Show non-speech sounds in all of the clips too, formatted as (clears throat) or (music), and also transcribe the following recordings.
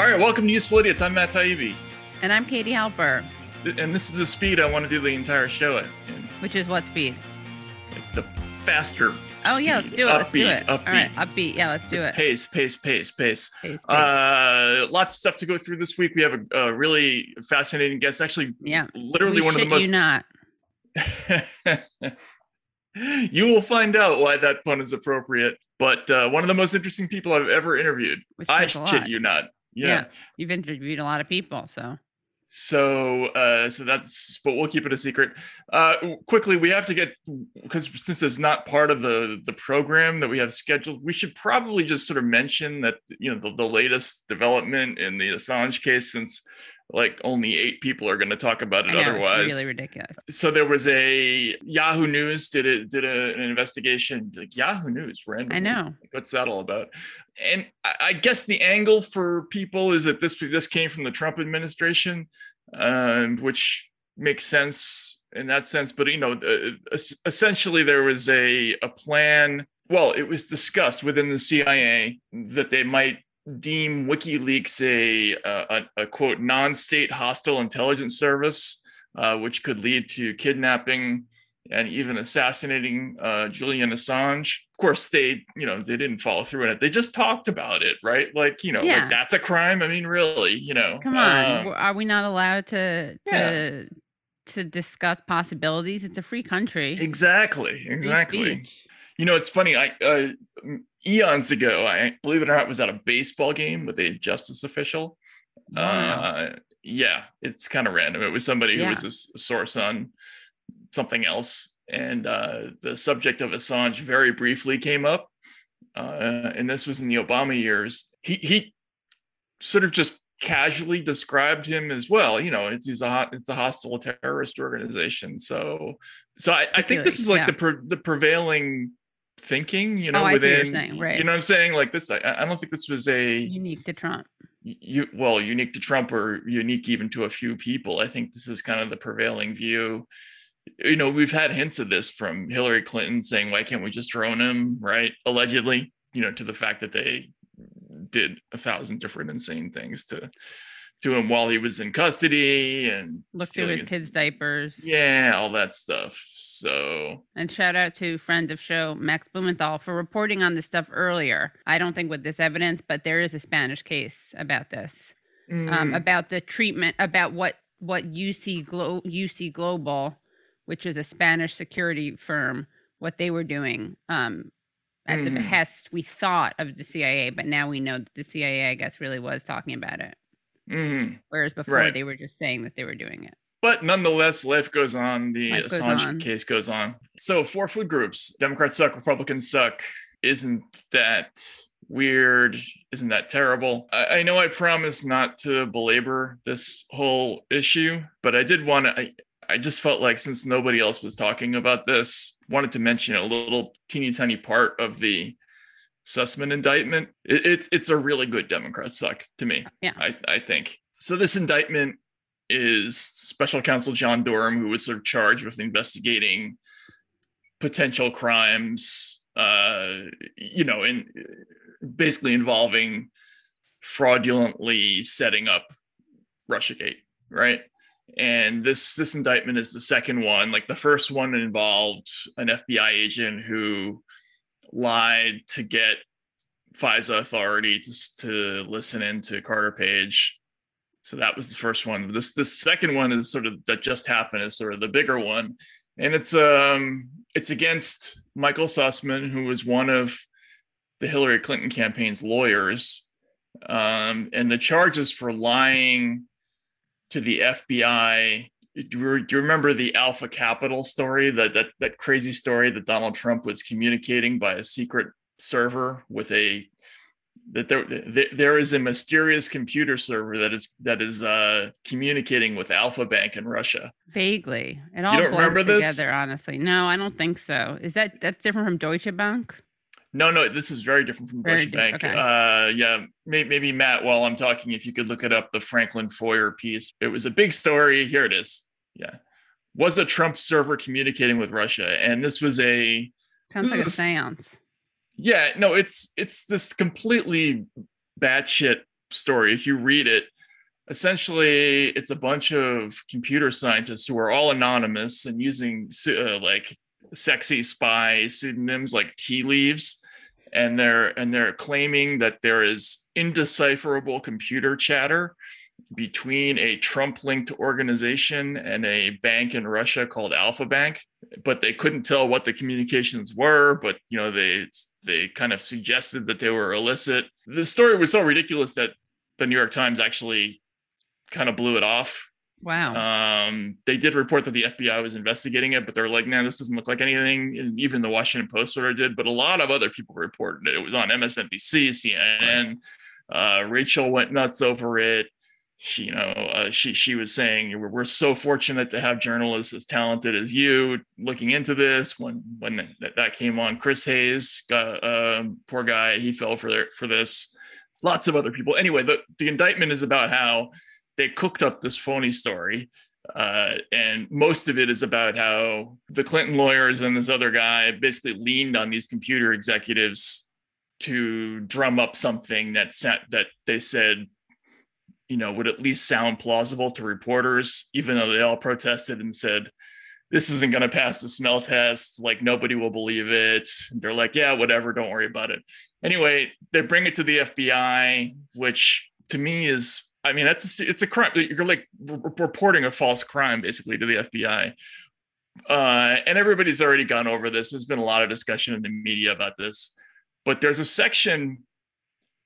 All right, welcome to Useful Idiots. I'm Matt Taibbi. And I'm Katie Halper. And this is the speed I want to do the entire show at. In, Which is what speed? Like the faster. Oh yeah, let's do it. Upbeat, let's do it. Upbeat. All right, upbeat. Yeah, let's do it. Pace, pace, pace, pace. Pace, pace. Uh, lots of stuff to go through this week. We have a, a really fascinating guest. Actually, yeah, literally we one of the most. You not. (laughs) you will find out why that pun is appropriate. But uh, one of the most interesting people I've ever interviewed. Which I shit you not. Yeah. yeah. you've interviewed a lot of people, so so uh so that's but we'll keep it a secret uh quickly we have to get because since it's not part of the the program that we have scheduled we should probably just sort of mention that you know the, the latest development in the assange case since like only eight people are going to talk about it know, otherwise it's really ridiculous. so there was a yahoo news did it did a, an investigation like yahoo news randomly. I know. Like, what's that all about and I, I guess the angle for people is that this this came from the trump administration um, which makes sense in that sense but you know uh, essentially there was a a plan well it was discussed within the cia that they might deem wikileaks a a, a quote non-state hostile intelligence service uh, which could lead to kidnapping and even assassinating uh, Julian Assange. Of course, they, you know, they didn't follow through on it. They just talked about it, right? Like, you know, Yeah. like that's a crime. I mean, really, you know. Come on, um, are we not allowed to to to discuss possibilities? It's a free country. Exactly, exactly. You know, it's funny. I uh, eons ago, I believe it or not, was at a baseball game with a justice official. Wow. Uh, yeah, it's kind of random. It was somebody who Yeah. was a source on something else, and uh, the subject of Assange very briefly came up. Uh, and this was in the Obama years. He he sort of just casually described him as well. You know, it's he's a hot, it's a hostile terrorist organization. So so I, I think this is like yeah. the pre- the prevailing thinking. You know, Oh, I see what you're within right. you know what I'm saying like this. I, I don't think this was a Unique to Trump. you well unique to Trump or unique even to a few people. I think this is kind of the prevailing view. You know, we've had hints of this from Hillary Clinton saying, "Why can't we just drone him?" Right, allegedly. You know, to the fact that they did a thousand different insane things to to him while he was in custody and Look through stealing his kids' diapers. yeah, all that stuff. So And shout out to friend of show Max Blumenthal for reporting on this stuff earlier. I don't think with this evidence, but there is a Spanish case about this, um, mm, about the treatment, about what what UC Glo- UC Global, which is a Spanish security firm, what they were doing um, at the Mhm. behest we thought of the CIA, but now we know that the CIA, I guess, really was talking about it, mhm. whereas before Right. they were just saying that they were doing it. But nonetheless, life goes on. The Life goes Assange on. case goes on. So, four food groups Democrats suck, Republicans suck. Isn't that weird? Isn't that terrible? I, I know I promised not to belabor this whole issue, but I did want to. I, I just felt like since nobody else was talking about this, wanted to mention a little teeny tiny part of the Sussman indictment. It, it, it's a really good Democrat suck to me. Yeah. I, I think. So this indictment is special counsel John Durham, who was sort of charged with investigating potential crimes, uh, you know, in basically involving fraudulently setting up Russiagate, right? And this this indictment is the second one. Like the first one involved an FBI agent who lied to get FISA authority to, to listen into Carter Page. So that was the first one. This the second one is sort of that just happened is sort of the bigger one, and it's um it's against Michael Sussman, who was one of the Hillary Clinton campaign's lawyers, um, and the charges for lying to the FBI do you remember the Alpha Capital story? That that that crazy story that Donald Trump was communicating by a secret server with a that there there is a mysterious computer server that is that is uh, communicating with Alfa Bank in Russia. Vaguely, it all blends together. This? Honestly, no, I don't think so. Is that that's different from Deutsche Bank? No, no, this is very different from Deutsche Bank. Okay. Uh, yeah, maybe, maybe Matt, while I'm talking, if you could look it up, the Franklin Foer piece. It was a big story. Here it is. Yeah, was a Trump server communicating with Russia, and this was a sounds like a seance yeah, no, it's it's this completely batshit story. If you read it, essentially, it's a bunch of computer scientists who are all anonymous and using uh, like sexy spy pseudonyms like tea leaves and they're and they're claiming that there is indecipherable computer chatter between a Trump linked organization and a bank in Russia called Alfa Bank, but they couldn't tell what the communications were. But you know, they they kind of suggested that they were illicit. The story was so ridiculous that the New York Times actually kind of blew it off. Wow. Um, they did report that the FBI was investigating it, but they're like, "Man, this doesn't look like anything." And even the Washington Post sort of did, but a lot of other people reported it. It was on MSNBC, CNN. Uh, Rachel went nuts over it she, you know, uh, she she was saying we're, we're so fortunate to have journalists as talented as you looking into this. When when that, that came on, Chris Hayes, got, uh, poor guy, he fell for their, for this. Lots of other people. Anyway, the the indictment is about how they cooked up this phony story. Uh, and most of it is about how the Clinton lawyers and this other guy basically leaned on these computer executives to drum up something that set, that they said you know, would at least sound plausible to reporters, even though they all protested and said, this isn't going to pass the smell test. Like nobody will believe it. And they're like, yeah, whatever. Don't worry about it. Anyway, they bring it to the FBI, which to me is, I mean, that's it's a crime. You're like reporting a false crime basically to the FBI. Uh, and everybody's already gone over this. There's been a lot of discussion in the media about this, but there's a section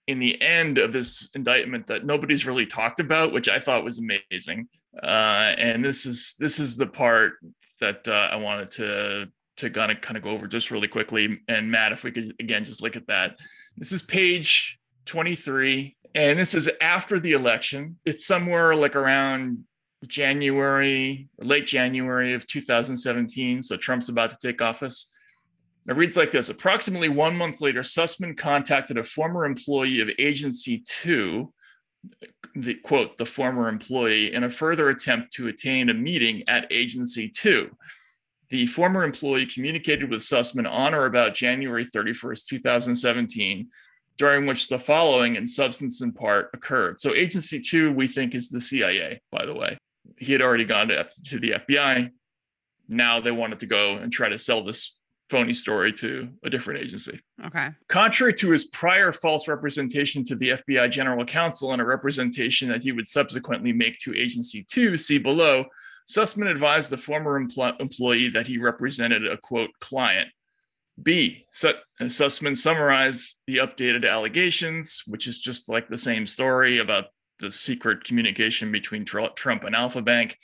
in the end of this indictment that nobody's really talked about, which I thought was amazing. Uh, and this is this is the part that uh, I wanted to to kind of kind of go over just really quickly. And Matt, if we could again just look at that. This is page 23, and this is after the election. It's somewhere like around January, late January of 2017. So Trump's about to take office. It reads like this Approximately one month later, Sussman contacted a former employee of Agency 2, the quote, the former employee, in a further attempt to attain a meeting at Agency 2. The former employee communicated with Sussman on or about January 31st, 2017, during which the following, in substance and part, occurred. So, Agency 2, we think, is the CIA, by the way. He had already gone to, to the FBI. Now they wanted to go and try to sell this phony story to a different agency. Okay. Contrary to his prior false representation to the FBI general counsel and a representation that he would subsequently make to agency 2, see below, Sussman advised the former empl- employee that he represented a quote client. B. Uh, Sussman summarized the updated allegations, which is just like the same story about the secret communication between Trump and Alfa Bank.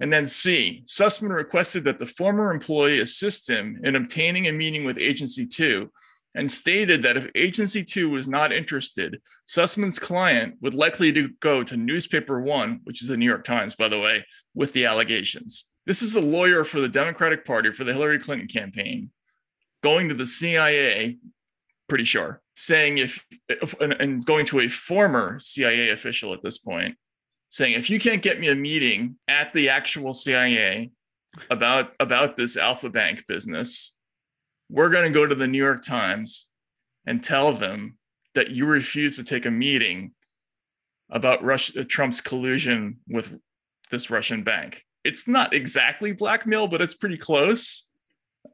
And then C, Sussman requested that the former employee assist him in obtaining a meeting with Agency 2 and stated that if Agency 2 was not interested, Sussman's client would likely to go to Newspaper One, which is the New York Times, by the way, with the allegations. This is a lawyer for the Democratic Party for the Hillary Clinton campaign going to the CIA, pretty sure, saying if, if and going to a former CIA official at this point saying if you can't get me a meeting at the actual CIA about about this Alfa Bank business, we're going to go to the New York Times and tell them that you refuse to take a meeting about Russia, Trump's collusion with this Russian bank. It's not exactly blackmail, but it's pretty close.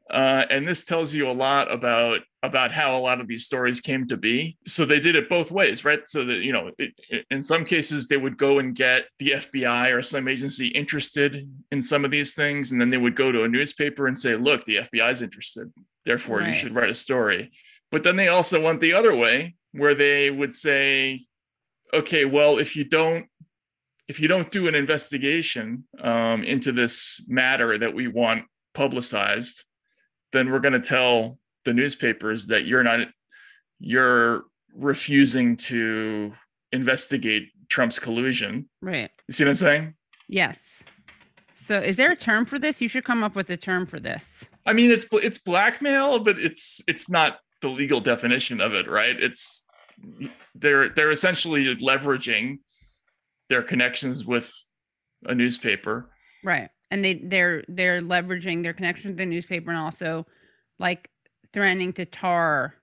Uh, and this tells you a lot about about how a lot of these stories came to be. So they did it both ways, right? So that you know, it, it, in some cases they would go and get the FBI or some agency interested in some of these things, and then they would go to a newspaper and say, "Look, the FBI is interested, therefore right. you should write a story." But then they also went the other way, where they would say, "Okay, well, if you don't if you don't do an investigation um, into this matter that we want publicized, then we're going to tell the newspapers that you're not you're refusing to investigate Trump's collusion. Right. You see what I'm saying? Yes. So is there a term for this? You should come up with a term for this. I mean, it's it's blackmail, but it's it's not the legal definition of it, right? It's they're they're essentially leveraging their connections with a newspaper. Right. And they they're they're leveraging their connection to the newspaper and also like threatening to tar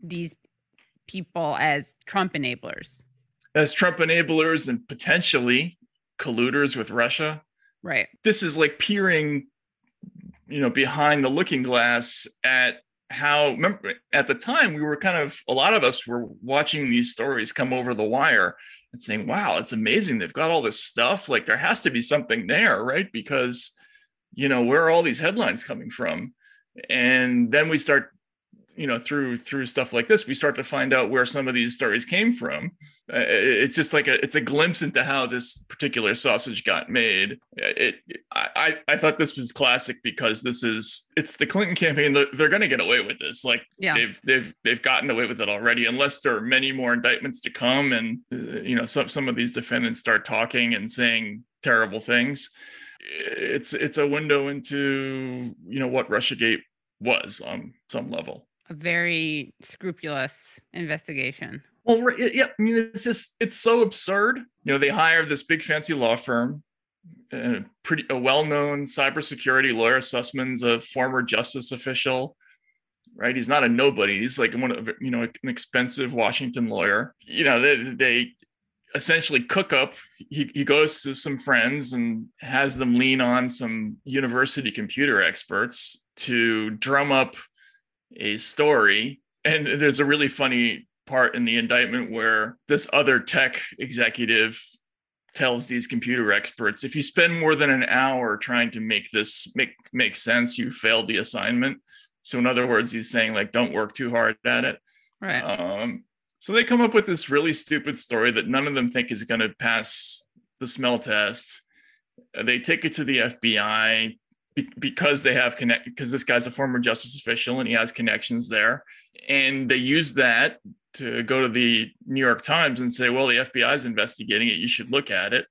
these people as Trump enablers. As Trump enablers and potentially colluders with Russia. Right. This is like peering, you know, behind the looking glass at how remember at the time we were kind of a lot of us were watching these stories come over the wire and saying wow it's amazing they've got all this stuff. Like there has to be something there right? Because you know where are all these headlines coming from? And then we start you know through through stuff like this we start to find out where some of these stories came from it's just like a it's a glimpse into how this particular sausage got made it, i i thought this was classic because this is it's the clinton campaign they're, they're going to get away with this like Yeah. they've they've they've gotten away with it already unless there are many more indictments to come and uh, you know some some of these defendants start talking and saying terrible things it's it's a window into you know what russiagate was on some level A very scrupulous investigation. Well, yeah, I mean, it's just it's so absurd. You know, they hire this big fancy law firm, a pretty a well-known cybersecurity lawyer. Sussman's a former justice official, right? He's not a nobody. He's like one of you know an expensive Washington lawyer. You know, they they essentially cook up. He he goes to some friends and has them lean on some university computer experts to drum up a story. And there's a really funny part in the indictment where this other tech executive tells these computer experts if you spend more than an hour trying to make this make make sense you failed the assignment so in other words he's saying like don't work too hard at it Right. um, so they come up with this really stupid story that none of them think is going to pass the smell test. Uh, They take it to the FBI be- because they have connect because this guy's a former justice official and he has connections there, and they use that to go to the New York Times and say, "Well, the FBI is investigating it. You should look at it."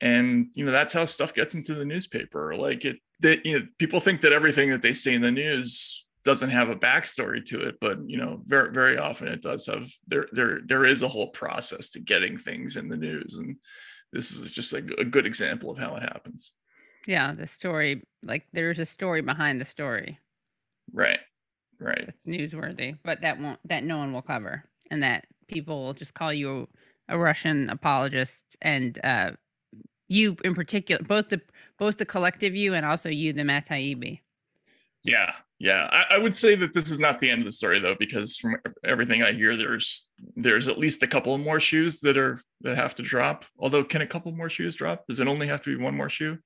And you know that's how stuff gets into the newspaper. Like it, that you know, people think that everything that they see in the news doesn't have a backstory to it but you know very very often it does have there there there is a whole process to getting things in the news and this is just like a good example of how it happens Yeah. The story, like there's a story behind the story right right It's newsworthy, but that won't, that no one will cover. And that people will just call you a Russian apologist and, uh, you in particular, both the both the collective you and also you, the Matt Taibbi. yeah yeah I, I would say that this is not the end of the story though because from everything i hear there's there's at least a couple more shoes that are that have to drop although can a couple more shoes drop does it only have to be one more shoe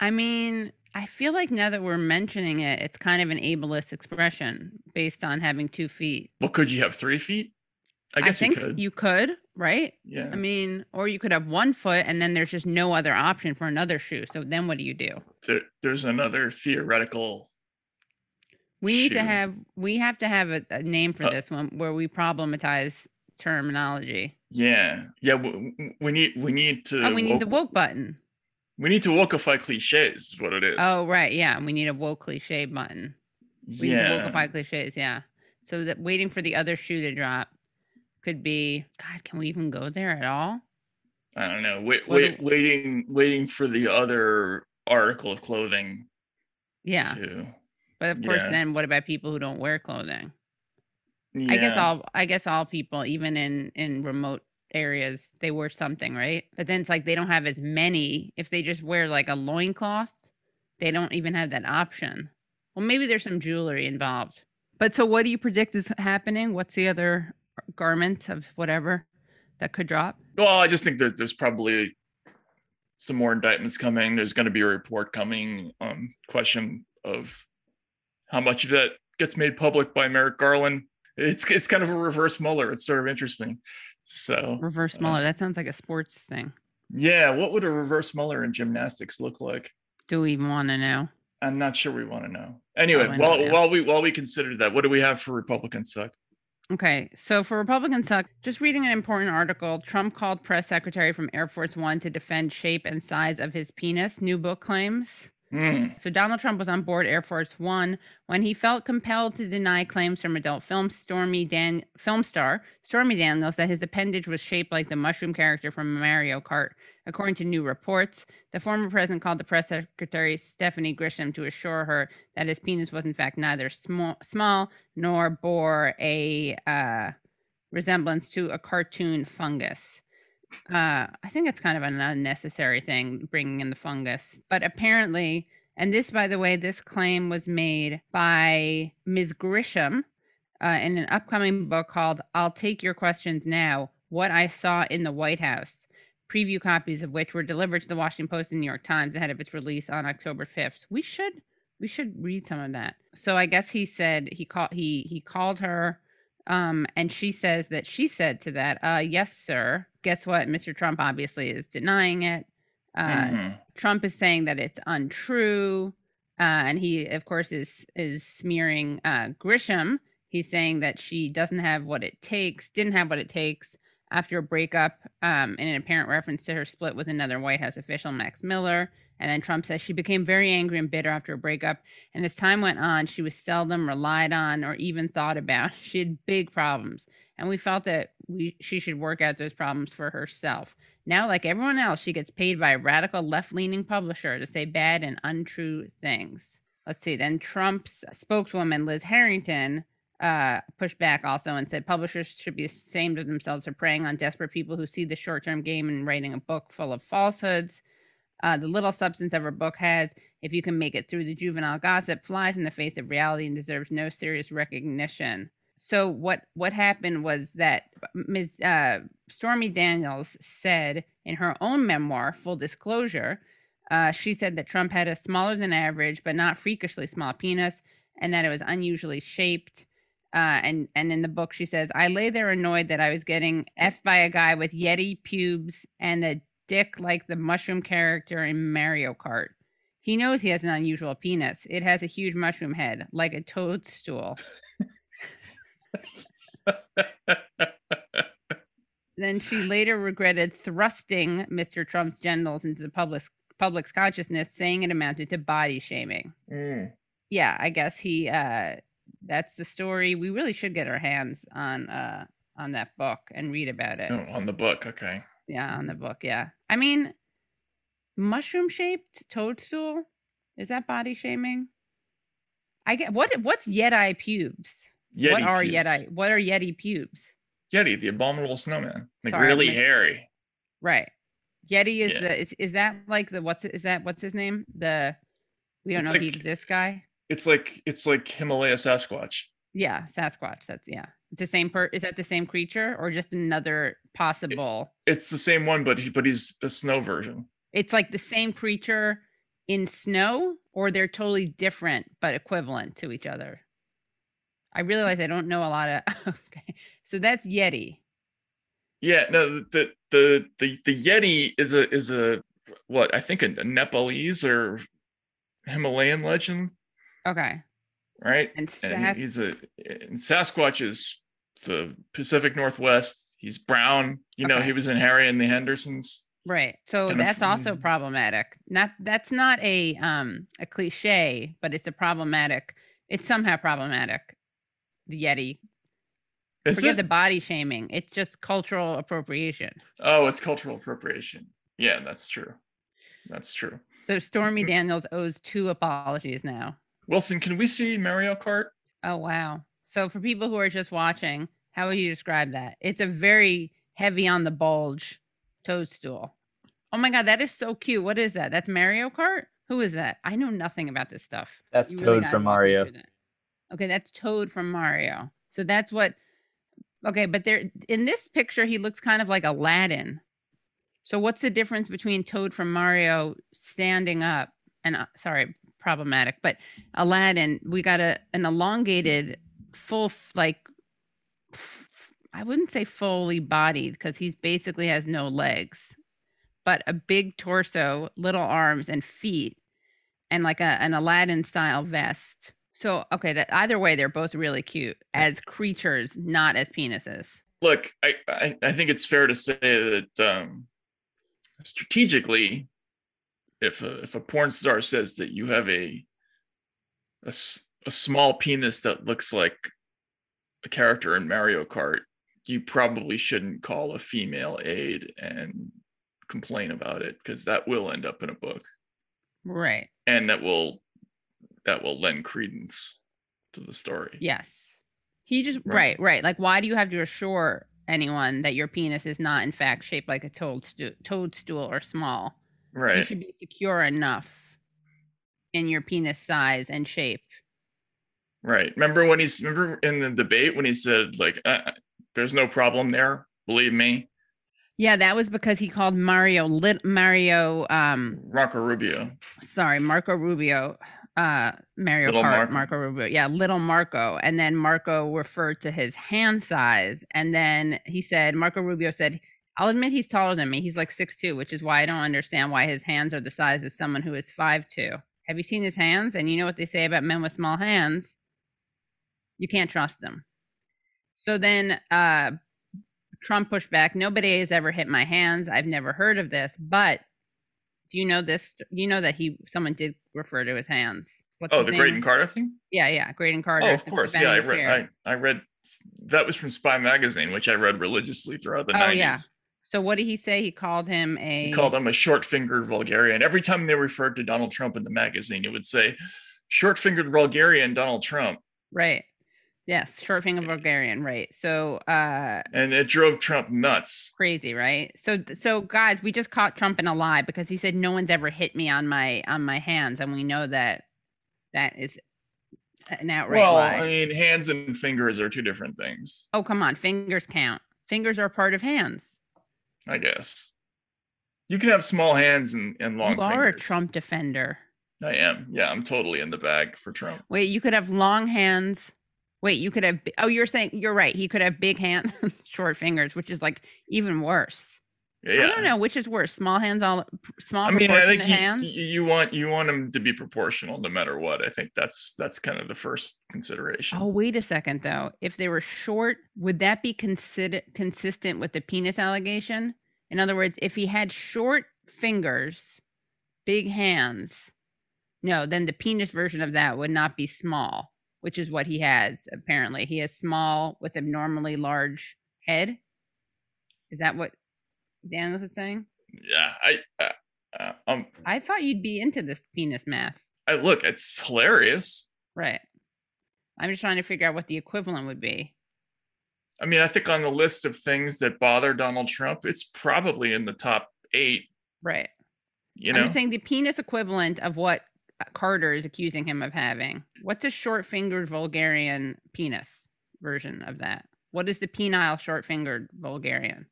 I mean, I feel like now that we're mentioning it, it's kind of an ableist expression based on having two feet. well could you have three feet i guess I think you could right? yeah I mean, or you could have one foot and then there's just no other option for another shoe. So then what do you do? there, there's another theoretical We need to have we have to have a, a name for Uh, this one where we problematize terminology. Yeah, yeah. We, we need we need to Oh, we need the woke- woke button. We need to wokeify cliches. Is what it is. Oh, right. Yeah. We need a woke cliche button. We need to yeah. wokeify cliches. Yeah. So that waiting for the other shoe to drop could be, God, can we even go there at all? I don't know. Wait, wait, do- waiting, waiting for the other article of clothing Yeah. to. But of course, Yeah. then what about people who don't wear clothing? I guess all I guess all people, even in in remote areas, they wear something, right? But then it's like they don't have as many. If they just wear like a loincloth, they don't even have that option. Well, maybe there's some jewelry involved. But so what do you predict is happening? What's the other garment of whatever that could drop? Well, I just think that there's probably some more indictments coming. There's going to be a report coming on question of how much of that gets made public by Merrick Garland. It's it's kind of a reverse Mueller. It's sort of interesting. So Reverse Uh, that sounds like a sports thing. Yeah, what would a reverse Mueller in gymnastics look like? Do we want to know? I'm not sure we want to know. Anyway, know while now. while we while we consider that, what do we have for Republican suck? Okay, so for Republican suck, just reading an important article, Trump called press secretary from Air Force One to defend shape and size of his penis, new book claims. Hmm. So Donald Trump was on board Air Force One when he felt compelled to deny claims from adult film Stormy Dan film star Stormy Daniels that his appendage was shaped like the mushroom character from Mario Kart. According to new reports, the former president called the press secretary Stephanie Grisham to assure her that his penis was in fact neither small, small nor bore a uh, resemblance to a cartoon fungus. Uh, I think it's kind of an unnecessary thing bringing in the fungus, but apparently, and this, by the way, this claim was made by Ms. Grisham uh, in an upcoming book called "I'll Take Your Questions Now: What I Saw in the White House." Preview copies of which were delivered to the Washington Post and New York Times ahead of its release on October 5th. We should we should read some of that. So I guess he said he called he he called her um and she says that she said to that, uh yes, sir. Guess what? Mr. Trump obviously is denying it. Uh Mhm. Trump is saying that it's untrue. Uh, and he, of course, is is smearing uh, Grisham. He's saying that she doesn't have what it takes, didn't have what it takes after a breakup, um, in an apparent reference to her split with another White House official, Max Miller. And then Trump says she became very angry and bitter after a breakup. And as time went on, she was seldom relied on or even thought about. (laughs) She had big problems. And we felt that we she should work out those problems for herself. Now, like everyone else, she gets paid by a radical left leaning publisher to say bad and untrue things. Let's see. Then Trump's spokeswoman, Liz Harrington, uh, pushed back also and said publishers should be ashamed of themselves for preying on desperate people who see the short term game and writing a book full of falsehoods. Uh, the little substance of her book has, if you can make it through the juvenile gossip, flies in the face of reality and deserves no serious recognition. So what what happened was that Ms. Uh, Stormy Daniels said in her own memoir, full disclosure, uh, she said that Trump had a smaller than average but not freakishly small penis, and that it was unusually shaped. Uh, and and in the book she says, I lay there annoyed that I was getting effed by a guy with yeti pubes and a dick like the mushroom character in Mario Kart. He knows he has an unusual penis. It has a huge mushroom head, like a toadstool. Then she later regretted thrusting Mr. Trump's genitals into the public's public's consciousness, saying it amounted to body shaming. Mm. Yeah, I guess he uh that's the story. We really should get our hands on uh on that book and read about it. Oh, on the book. Okay. Yeah, on the book, yeah. I mean mushroom shaped toadstool? Is that body shaming? I get what what's Yeti pubes? Yeti what are pubes. Yeti what are Yeti pubes? Yeti, the abominable snowman. Like Sorry, really I'm- hairy. Right. Yeti is Yeah. the is, is that like the what's is that what's his name? The we don't It's know if he like- exists guy. It's like it's like Himalaya Sasquatch. Yeah, Sasquatch. That's yeah. The same per is that the same creature or just another possible It's the same one, but he, but he's a snow version. it's like the same creature in snow or they're totally different but equivalent to each other. I realize I don't know a lot of (laughs) okay. So that's Yeti. Yeah, no, the the the the Yeti is a is a what I think a, Nepalese or Himalayan legend, Okay. right? And And he's a and Sasquatch is the Pacific Northwest. He's brown. You know, Okay. he was in Harry and the Hendersons. Right. So kind of that's also problematic. Not that's not a um a cliche, but it's a problematic. It's somehow problematic. The Yeti. Is Forget it? the body shaming. It's just cultural appropriation. oh, it's cultural appropriation. Yeah, that's true. That's true. So Stormy Mhm. Daniels owes two apologies now. Wilson, can we see Mario Kart? Oh wow. So for people who are just watching, how would you describe that? It's a very heavy on the bulge toadstool. Oh my god, that is so cute. What is that? That's Mario Kart? Who is that? I know nothing about this stuff. That's You Toad gotta from Mario. that. Okay, that's Toad from Mario. So that's what Okay, but there in this picture he looks kind of like Aladdin. So what's the difference between Toad from Mario standing up and uh, sorry, problematic, but Aladdin, we got a an elongated full like I wouldn't say fully bodied because he's basically has no legs. but a big torso, little arms and feet, and like a an Aladdin style vest. So okay, that either way, they're both really cute as creatures, not as penises. Look, I I, I think it's fair to say that um, strategically, if a, if a porn star says that you have a a small penis that looks like a character in Mario Kart, you probably shouldn't call a female aide and complain about it because that will end up in a book Right. and that will that will lend credence to the story. Yes. He just Right. right, right. Like, why do you have to assure anyone that your penis is not, in fact, shaped like a toadstool, toadstool or small? Right. You should be secure enough in your penis size and shape. Right. Remember when he's remember in the debate when he said like uh, there's no problem there, believe me. Yeah, that was because he called Mario lit Mario. Um, Rocco Rubio. sorry, Marco Rubio. Uh, Mario Little Kart, Marco. Marco Rubio. Yeah, little Marco. And then Marco referred to his hand size, and then he said Marco Rubio said. I'll admit he's taller than me. He's like six two, which is why I don't understand why his hands are the size of someone who is five two. Have you seen his hands? And you know what they say about men with small hands? You can't trust them. So then uh, Trump pushed back. Nobody has ever hit my hands. I've never heard of this, but do you know this? You know that he someone did refer to his hands. What's Oh, his the name? Graydon Carter thing? Yeah, yeah, Graydon Carter. Oh, of course. Yeah, I read I, I read that was from Spy Magazine, which I read religiously throughout the Oh, 90s. yeah. So what did he say? He called him a. He called him a short-fingered vulgarian. Every time they referred to Donald Trump in the magazine, it would say short-fingered vulgarian Donald Trump. right. Yes, short finger vulgarian. Right. So uh, And it drove Trump nuts. crazy, right? So so guys, we just caught Trump in a lie because he said no one's ever hit me on my on my hands, and we know that that is an outright well, lie. I mean, hands and fingers are two different things, oh come on, fingers count. Fingers are part of hands. I guess. You can have small hands and, and long you are a. Trump defender. I am. Yeah, I'm totally in the bag for Trump. Wait, you could have long hands. Wait, you could have. Oh, you're saying you're right. He could have big hands, (laughs) short fingers, which is like even worse. Yeah. I don't know which is worse. Small hands, all small I mean, I think you, hands. you want you want them to be proportional no matter what. I think that's that's kind of the first consideration. Oh, wait a second though. If they were short, would that be consider consistent with the penis allegation? In other words, if he had short fingers, big hands, no, then the penis version of that would not be small, which is what he has apparently. He has small with abnormally large head. Is that what Dan was saying? Yeah, I uh, uh, um I thought you'd be into this penis math. I look, it's hilarious. Right. I'm just trying to figure out what the equivalent would be. I mean, I think on the list of things that bother Donald Trump, it's probably in the top eight. Right. You know, I'm saying the penis equivalent of what Carter is accusing him of having. What's a short fingered vulgarian penis version of that? What is the penile short fingered vulgarian?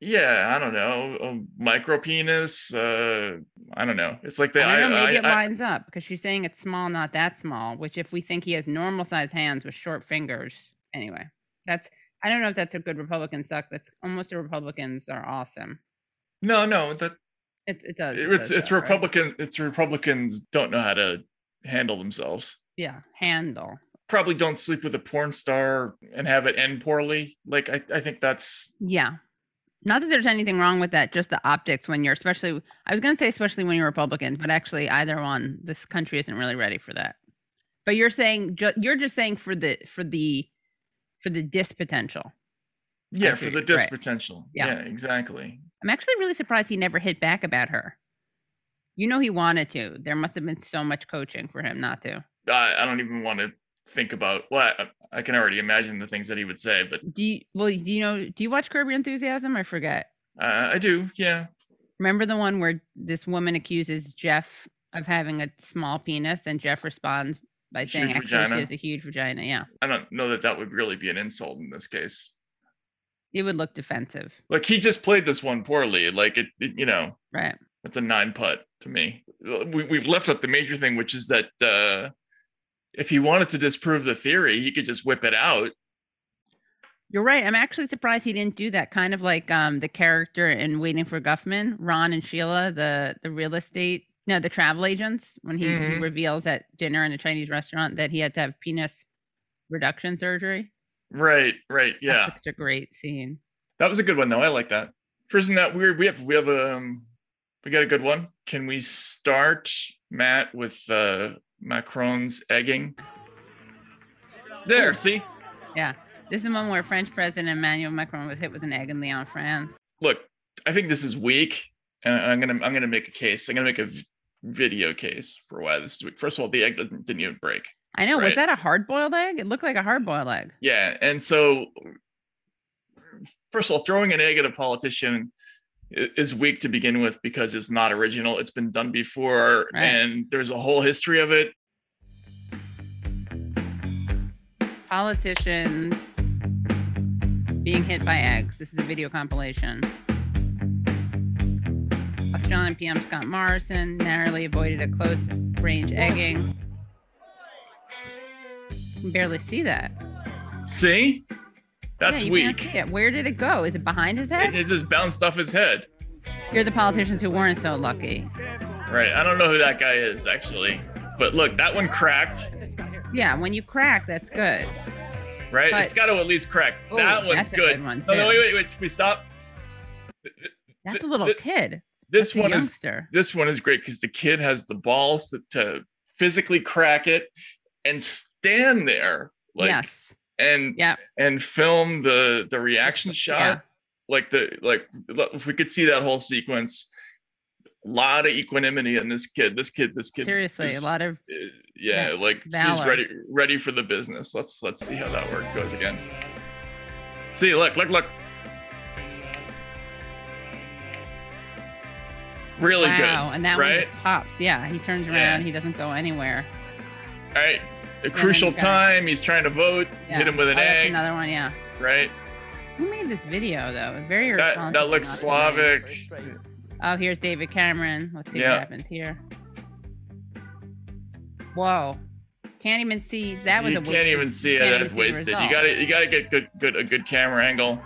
yeah, I don't know, a micro penis. Uh, I don't know. It's like the I don't know, maybe I, it I- lines up because she's saying it's small, not that small, which if we think he has normal sized hands with short fingers, anyway, that's, I don't know if that's a good Republican suck. That's almost the Republicans are awesome. no, no, that It, it does. it it's does it's right? Republican. It's Republicans don't know how to handle themselves. Yeah, handle. Probably don't sleep with a porn star and have it end poorly. Like I, I think that's Yeah. Not that there's anything wrong with that, just the optics when you're especially I was going to say especially when you're Republican, but actually either one this country isn't really ready for that. But you're saying you're just saying for the for the for the dis potential. Yeah for the dis right. potential. Yeah. yeah, exactly. I'm actually really surprised he never hit back about her. You know he wanted to. There must have been so much coaching for him not to. I, I don't even want to think about. Well, I, I can already imagine the things that he would say, but Do you well do you know do you watch Curb Your Enthusiasm? I forget. uh, I do. Yeah, Remember the one where this woman accuses Jeff of having a small penis, and Jeff responds by saying, Huge "Actually, vagina. she has a huge vagina." Yeah, I don't know that that would really be an insult in this case. It would look defensive, Like he just played this one poorly. Like it, it you know, right? That's a nine putt to me. We, we've left out the major thing, which is that uh, if he wanted to disprove the theory, he could just whip it out. You're right. I'm actually surprised he didn't do that. Kind of like um the character in Waiting for Guffman, Ron and Sheila, the the real estate, no, the travel agents, when he, he Mhm. reveals at dinner in a Chinese restaurant that he had to have penis reduction surgery. Right, right, yeah. That's such a great scene. That was a good one though. I like that. Isn't that weird? We have we have um we got a good one. Can we start Matt with uh Macron's egging? There, see? Yeah. This is the one where French President Emmanuel Macron was hit with an egg in Lyon, France. Look, I think this is weak. And I'm gonna I'm gonna make a case. I'm gonna make a v- video case for why this is weak. First of all, the egg didn't, didn't even break. I know. Was that a hard boiled egg? It looked like a hard boiled egg. Yeah, and so first of all, throwing an egg at a politician is weak to begin with because it's not original. It's been done before, Right. and there's a whole history of it. Politicians being hit by eggs. This is a video compilation. Australian PM Scott Morrison narrowly avoided a close range egging. Can barely see that. See, that's Yeah, weak. it. Where did it go? Is it behind his head? it just bounced off his head. You're the politicians who weren't so lucky. Right. I don't know who that guy is actually, but look, that one cracked. Yeah, when you crack, that's good. Right. But- it's got to at least crack. Ooh, that one's that's a good. good one, no, no, too. wait, wait, wait. We stop. That's a little th- kid. This That's one is this one is great because the kid has the balls to, to physically crack it and stand there like yes. and Yeah. and film the the reaction shot Yeah. like the like if we could see that whole sequence a lot of equanimity in this kid this kid this kid Seriously, is- a lot of uh, yeah, yeah, like he's ready ready for the business let's let's see how that work goes again see look look look really wow, good and that one just pops. Yeah, he turns around. Yeah. He doesn't go anywhere. all right a crucial time he's trying to vote Yeah. hit him with an oh, egg another one. Yeah. right Who made this video though? Very that that looks slavic Oh, here's David Cameron. Let's see Yeah. what happens here. Whoa. Can't even see. That was you a can't wasted- even see it that's wasted you gotta you gotta get good good a good camera angle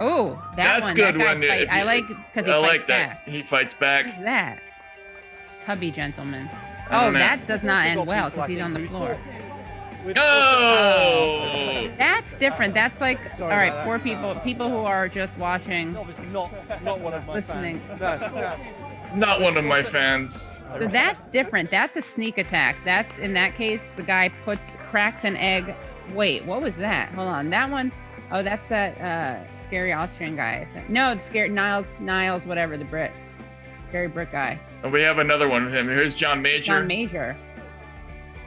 Oh, that That's one. good that when fight. if I like because he i like that back. he fights back that? Tubby gentleman. I Oh, that does not end well because he's on the floor. oh That's different. That's like Sorry all right, about that. poor people, people who are just watching. Obviously not, not one of my Listening. fans. No, no. not one of my fans So that's different. That's a sneak attack. That's in that case, the guy puts cracks an egg. Wait, what was that? Hold on. That one oh that's that uh scary Austrian guy. No, it's scary Niles, Niles, whatever, the Brit. Scary Brit guy. And we have another one with him here's john major John Major.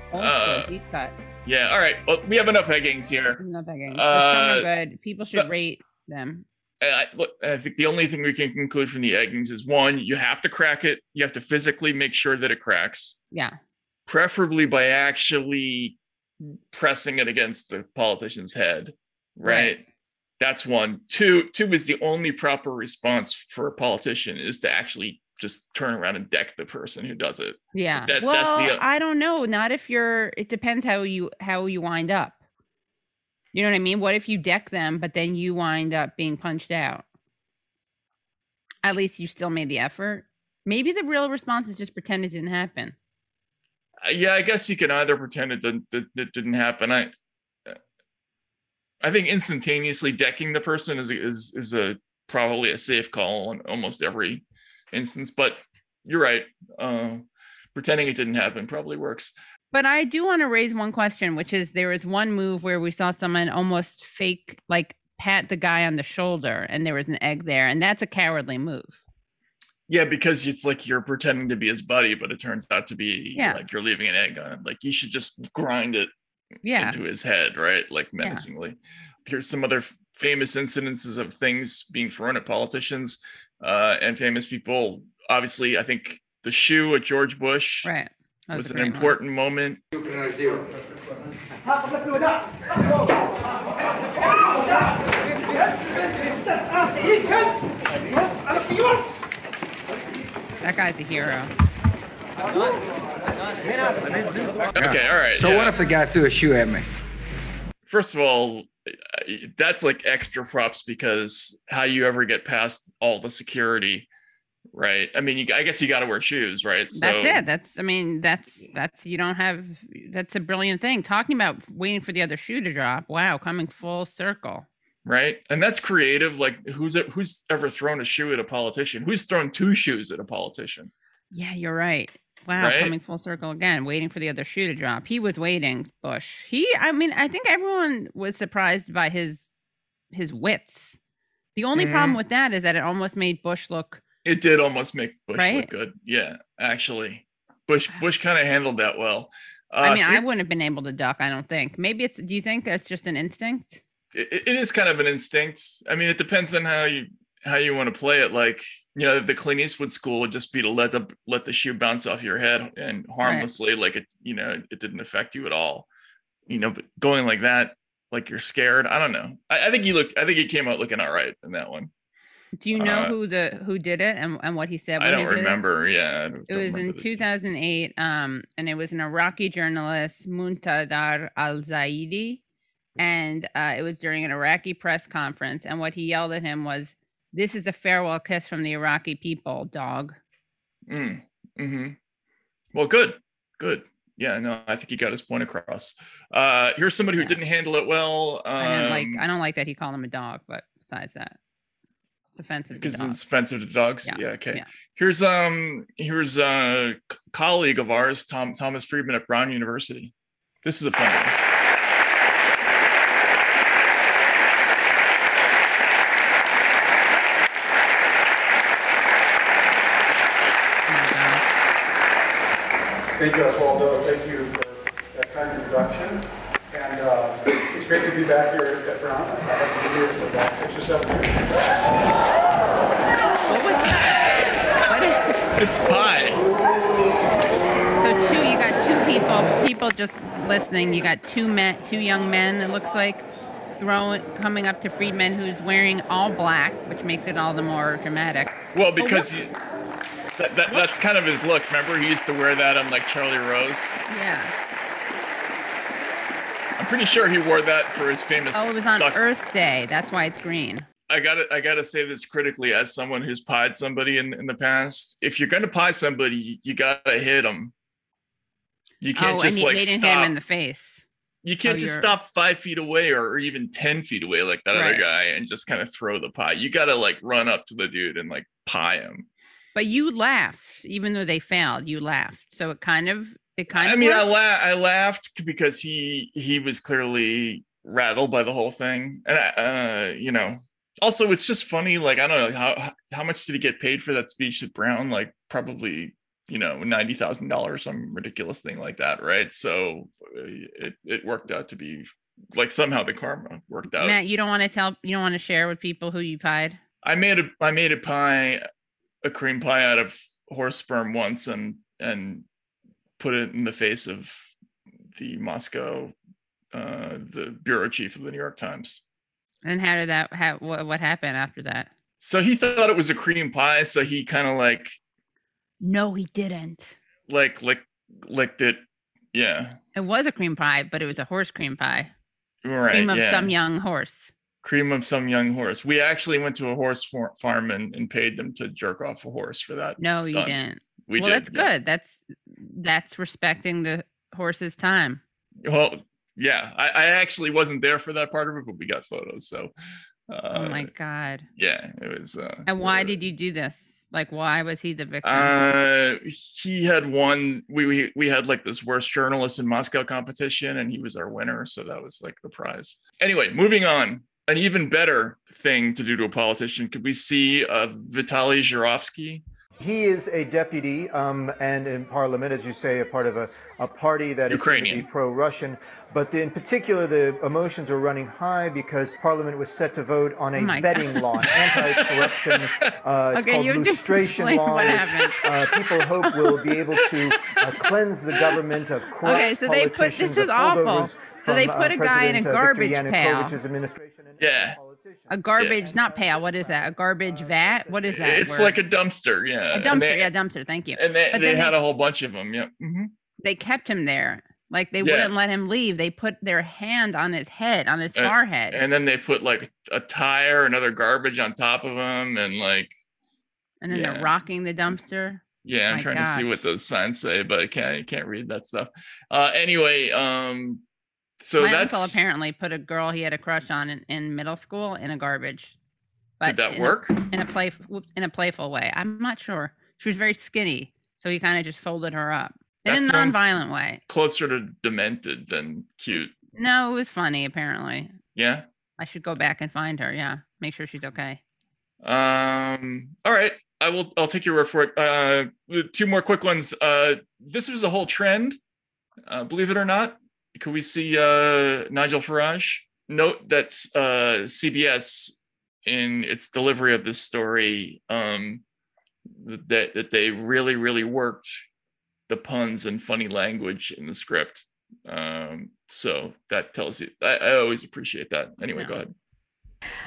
School, Uh, deep cut. yeah all right well we have enough eggings here No begging. uh, good. People should so- rate them. I, look, I think the only thing we can conclude from the eggings is one, you have to crack it. You have to physically make sure that it cracks, Yeah. preferably by actually pressing it against the politician's head. Right. Right. That's one. Two, two is the only proper response for a politician is to actually just turn around and deck the person who does it. Yeah. That- well, that's the- I don't know. Not if you're. It depends how you how you wind up. You know what I mean? What if you deck them, but then you wind up being punched out? At least you still made the effort. Maybe the real response is just pretend it didn't happen. Uh, yeah, I guess you can either pretend it didn't, that it didn't happen. I, I think instantaneously decking the person is is is a probably a safe call on almost every instance. But you're right. Uh, pretending it didn't happen probably works. But I do want to raise one question, which is there was one move where we saw someone almost fake, like pat the guy on the shoulder, and there was an egg there, and that's a cowardly move. Yeah, because it's like you're pretending to be his buddy, but it turns out to be Yeah. like you're leaving an egg on it. Like you should just grind it Yeah. into his head, right? Like menacingly. Here's some other famous incidences of things being thrown at politicians uh, and famous people. Obviously, I think the shoe at George Bush Right. That was a an great one. important moment. That guy's a hero. Okay, all right. So yeah. what if the guy threw a shoe at me? First of all, I- that's like extra props because how you ever get past all the security, right? I mean, you, I guess you got to wear shoes, right? That's it. That's I mean, that's that's you don't have that's a brilliant thing. Talking about waiting for the other shoe to drop. Wow, coming full circle. Right. And that's creative. Like who's who's ever thrown a shoe at a politician? Who's thrown two shoes at a politician? Yeah, you're right. Wow, Right? coming full circle again, waiting for the other shoe to drop. He was waiting, Bush. He I mean, I think everyone was surprised by his his wits. The only problem Mhm. with that is that it almost made Bush look It did almost make Bush Right? look good. Yeah, actually. Bush Bush kind of handled that well. Uh, I mean, so I wouldn't have been able to duck, I don't think. Maybe it's do you think it's just an instinct? it, it is kind of an instinct. I mean, it depends on how you how you want to play it. Like you know, the Clint Eastwood school would just be to let the let the shoe bounce off your head and harmlessly, like it you know it didn't affect you at all. You know, but going like that, like you're scared. I don't know. I, I think you look. I think he came out looking all right in that one. Do you know Uh, who the who did it and, and what he said? I he don't did it? remember. Yeah, don't- It was in 2008, um, and it was an Iraqi journalist, Muntadar Al Zaidi, and uh, it was during an Iraqi press conference. And what he yelled at him was, "This is a farewell kiss from the Iraqi people, dog." Mm, hmm Well, good, good. Yeah, no, I think he got his point across. Uh, here's somebody who Yeah. didn't handle it well. Um, I like. I don't like that he called him a dog, but besides that, it's offensive to because dogs. it's offensive to dogs. Yeah, Yeah. okay. yeah. Here's um here's a c- colleague of ours, Tom Thomas Friedman at Brown University. This is a fun one. Thank you, Oswaldo. Thank you for that kind introduction. And uh, it's great to be back here at Brown. I haven't been here for about six or seven years. What was that? What is- It's pie. So two, you got two people. People just listening, you got two men, two young men. It looks like throwing, coming up to Friedman, who's wearing all black, which makes it all the more dramatic. Well, because he, that, that that's kind of his look. Remember, he used to wear that on like Charlie Rose. Yeah. I'm pretty sure he wore that for his famous. Oh, it was on suck- Earth Day. That's why it's green. I gotta I gotta say this critically as someone who's pied somebody in, in the past. If you're gonna pie somebody, you, you gotta hit them. You can't oh, just he- like they didn't hit stop. him in the face. you can't oh, just you're- stop five feet away or, or even ten feet away like that other guy and just kind of throw the pie. You gotta like run up to the dude and like pie him. But you laughed, even though they failed. You laughed, so it kind of, it kind of I of. mean, I worked. la- I laughed because he he was clearly rattled by the whole thing, and I, uh, you know, also it's just funny. Like I don't know how how much did he get paid for that speech at Brown? Like probably you know ninety thousand dollars, some ridiculous thing like that, right? So uh, it it worked out to be like somehow the karma worked out. Matt, you don't want to tell, you don't want to share with people who you pied. I made a I made a pie, a cream pie out of horse sperm once, and and put it in the face of the Moscow, uh, the bureau chief of the New York Times. And how did that? How what, what happened after that? So he thought it was a cream pie, so he kind of like No, he didn't. like lick, licked it. Yeah, It was a cream pie, but it was a horse cream pie. right. cream of yeah. some young horse. Cream of some young horse. We actually went to a horse farm and, and paid them to jerk off a horse for that. No, you didn't. We well, did. that's yeah. good. That's that's respecting the horse's time. Well, yeah, I, I actually wasn't there for that part of it, but we got photos. So, uh, oh my god! yeah, it was. Uh, And why uh, did you do this? Like, why was he the victim? Uh, he had won. We, we we had like this worst journalist in Moscow competition, and he was our winner. So that was like the prize. Anyway, moving on. An even better thing to do to a politician. Could we see uh, Vitaly Zhuravsky? He is a deputy um, and in parliament, as you say, a part of a, a party that is said to be Ukrainian. pro-Russian. But in particular, the emotions are running high because parliament was set to vote on a Oh my vetting God. law, anti-corruption. (laughs) Uh, it's Okay, called you have lustration law, what which uh, people hope will be able to uh, cleanse the government of corrupt Okay, so they put- this is awful. Holdovers So they put uh, a guy in a President, uh, Viktor garbage pail. Administration Yeah. a garbage, not pail. What is that? A garbage vat? What is that? It's word? like a dumpster. Yeah, a dumpster. they- yeah, dumpster. Thank you. And they, But they had they- a whole bunch of them. Yeah. hmm They kept him there Like they Yeah. wouldn't let him leave. They put their hand on his head, on his Uh, forehead. and then they put like a tire and other garbage on top of him and like And then Yeah. they're rocking the dumpster. yeah i'm My trying to see what those signs say but i can't I can't read that stuff uh anyway um so My that's uncle apparently put a girl he had a crush on in, in middle school in a garbage. did that in a- work in a play in a playful way? I'm not sure. She was very skinny, so he kind of just folded her up in That a non-violent way. closer to demented than cute No, it was funny. Apparently, yeah I should go back and find her. Yeah, make sure she's okay. um all right i will i'll take your word for it uh two more quick ones uh this was a whole trend uh believe it or not could we see uh nigel farage? Note that uh cbs in its delivery of this story um that that they really really worked the puns and funny language in the script. Um so that tells you i, I always appreciate that. Anyway Yeah. go ahead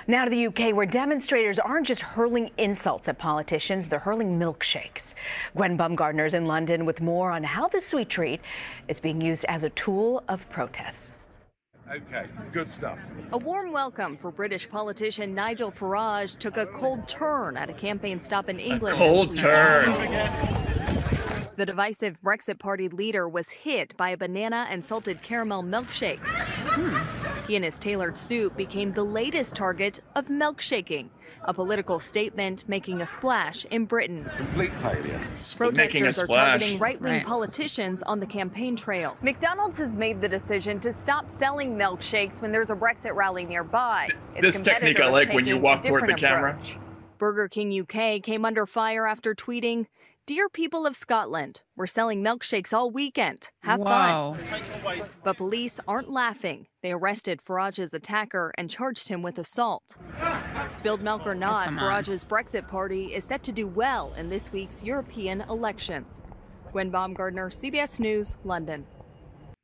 Now to the UK, where demonstrators aren't just hurling insults at politicians, they're hurling milkshakes. Gwen Baumgardner's in London with more on how the sweet treat is being used as a tool of protest. Okay, good stuff. A warm welcome for British politician Nigel Farage took a cold turn at a campaign stop in England. this cold turn The divisive Brexit Party leader was hit by a banana and salted caramel milkshake. Hmm. He and his tailored suit became the latest target of milkshaking, a political statement making a splash in Britain. Complete failure. Sp- making a Protesters are targeting right wing Right. politicians on the campaign trail. McDonald's has made the decision to stop selling milkshakes when there's a Brexit rally nearby. Its This technique I like when you walk toward the different camera. approach. Burger King UK came under fire after tweeting, Dear people of Scotland, we're selling milkshakes all weekend. Have fun. But police aren't laughing. They arrested Farage's attacker and charged him with assault. Spilled milk or oh, not, come on. Farage's Brexit party is set to do well in this week's European elections. Gwen Baumgardner, CBS News, London.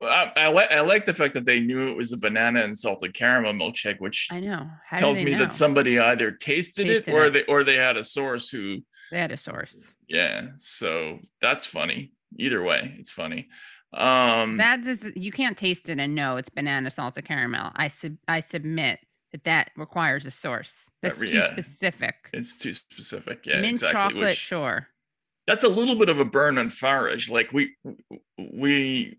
I, I, li- I like the fact that they knew it was a banana and salted caramel milkshake, which I know. How tells me know? that somebody either tasted, Tasted it or it. they or they had a source who, they had a source. Yeah. So that's funny. Either way, it's funny. Um, That is, you can't taste it and know it's banana salted caramel. I sub, I submit that that requires a source. That's re- too yeah. specific. it's too specific. Yeah, Mint exactly. chocolate, Which sure. that's a little bit of a burn on Farage. Like we we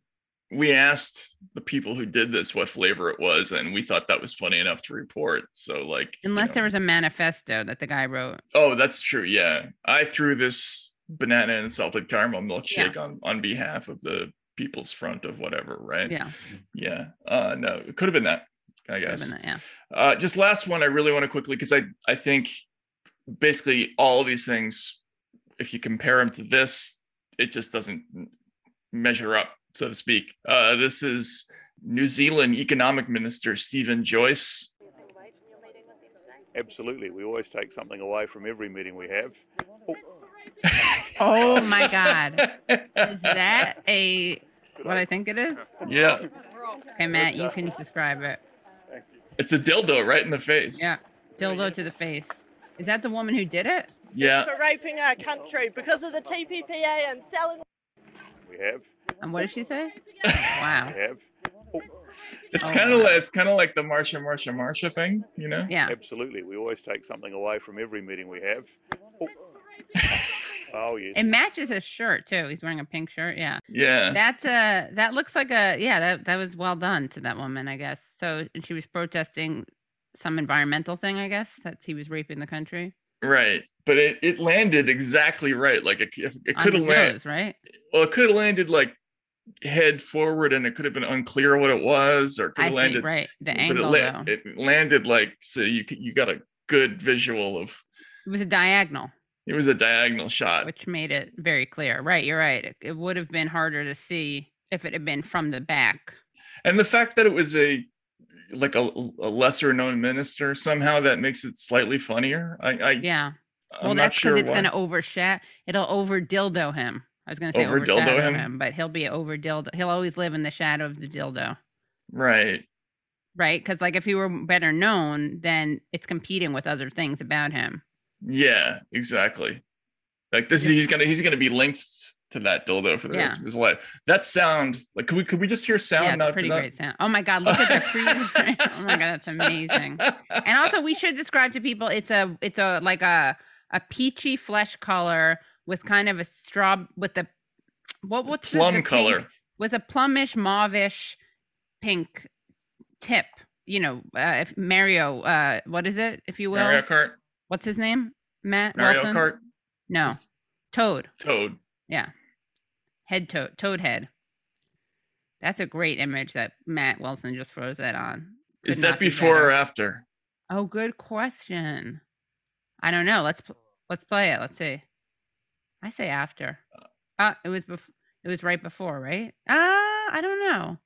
we asked the people who did this what flavor it was, and we thought that was funny enough to report. So like, you Unless know. there was a manifesto that the guy wrote. Oh, that's true. Yeah. I threw this banana and salted caramel milkshake on on behalf of the People's Front of whatever, right? Yeah, Yeah. Uh no, it could have been that, I guess. been that, yeah. Uh just last one I really want to quickly because I I think basically all of these things if you compare them to this, it just doesn't measure up, so to speak. Uh this is New Zealand Economic Minister Steven Joyce. Absolutely. We always take something away from every meeting we have. Oh, (laughs) Oh my God. Is that a what I think it is? yeah. Okay, Matt, you can describe it. It's a dildo right in the face. Yeah. Dildo to the face. Is that the woman who did it? Yeah. for raping our country because of the TPPA and selling. we have. And what did she say? Wow. We have. Oh, It's Oh, kind of wow. like it's kind of like the Marsha, Marsha, Marsha thing, you know? Yeah. absolutely. We always take something away from every meeting we have. Oh, (laughs) oh yes. It matches his shirt too. He's wearing a pink shirt. Yeah. Yeah. That's a that looks like a yeah, that that was well done to that woman, I guess. So and she was protesting some environmental thing, I guess, that he was raping the country. Right. But it, it landed exactly right. Like it, it could have landed. nose, right? Well, it could have landed like head forward, and it could have been unclear what it was, or it could have see, landed. right. The angle it, la- though. It, landed like so you you got a good visual of. It was a diagonal, It was a diagonal shot. which made it very clear. Right, you're right. It, it would have been harder to see if it had been from the back. and the fact that it was a like a, a lesser known minister somehow that makes it slightly funnier. I, I Yeah. I'm well, that's because sure it's gonna overshadow. It'll over dildo him. I was gonna say Over dildo him? him, but he'll be over dildo. He'll always live in the shadow of the dildo, right. right? Because like if he were better known, then it's competing with other things about him. Yeah, exactly. Like this, he's gonna he's gonna be linked to that dildo for the Yeah. rest of his life. That sound, like, could we could we just hear sound? yeah, it's now pretty that? great sound. Oh my god, look at the freeze. (laughs) oh my god, that's amazing. And also, we should describe to people it's a it's a like a a peachy flesh color with kind of a straw with the what what's Plum the pink- color. with a plumish mauvish pink tip. You know, uh, if Mario, uh, what is it, if you will? Mario Kart, What's his name? Matt Mario Wilson? Kart, No, Toad. Toad. Yeah. Head toad toad head. That's a great image that Matt Wilson just froze that on. Could Is that not be before or after? Oh, good question. I don't know. Let's let's play it. Let's see. I say after. Uh, it was bef- it was right before, right? Ah, I don't know.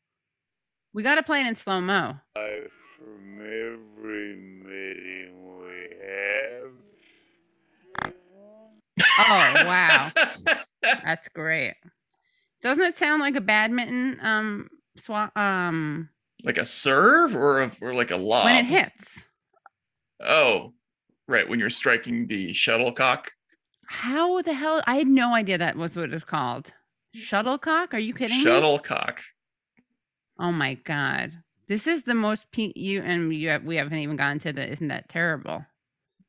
We got to play it in slow mo. From every meeting we have. Oh, wow. (laughs) That's great. Doesn't it sound like a badminton um swat um like a serve or a, or like a lob? when it hits? Oh, right. When you're striking the shuttlecock. How the hell? I had no idea that was what it's called. Shuttlecock? Are you kidding me? Shuttlecock. Oh my god. This is the most pe- you and you have, we haven't even gotten to the isn't that terrible?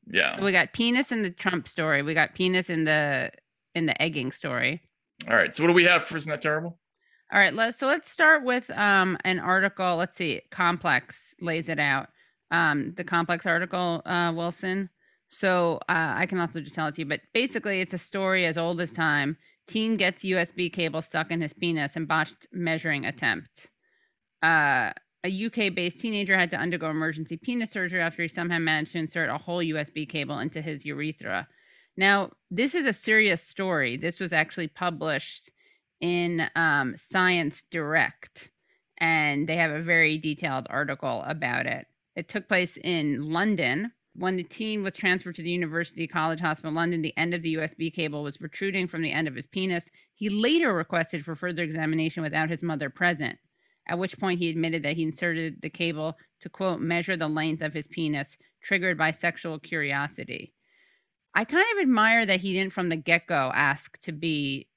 Yeah. So we got penis in the Trump story. We got penis in the in the egging story. All right. So what do we have for isn't that terrible? All right, let's so let's start with um an article. Let's see, Complex lays it out. Um, the Complex article, uh, Wilson. So uh, I can also just tell it to you, but basically, it's a story as old as time. Teen gets USB cable stuck in his penis and botched measuring attempt. Uh, a UK-based teenager had to undergo emergency penis surgery after he somehow managed to insert a whole USB cable into his urethra. Now, this is a serious story. This was actually published in um, Science Direct, and they have a very detailed article about it. It took place in London. When the teen was transferred to the University College Hospital London, the end of the USB cable was protruding from the end of his penis. He later requested for further examination without his mother present, at which point he admitted that he inserted the cable to, quote, measure the length of his penis, triggered by sexual curiosity. I kind of admire that he didn't from the get go ask to be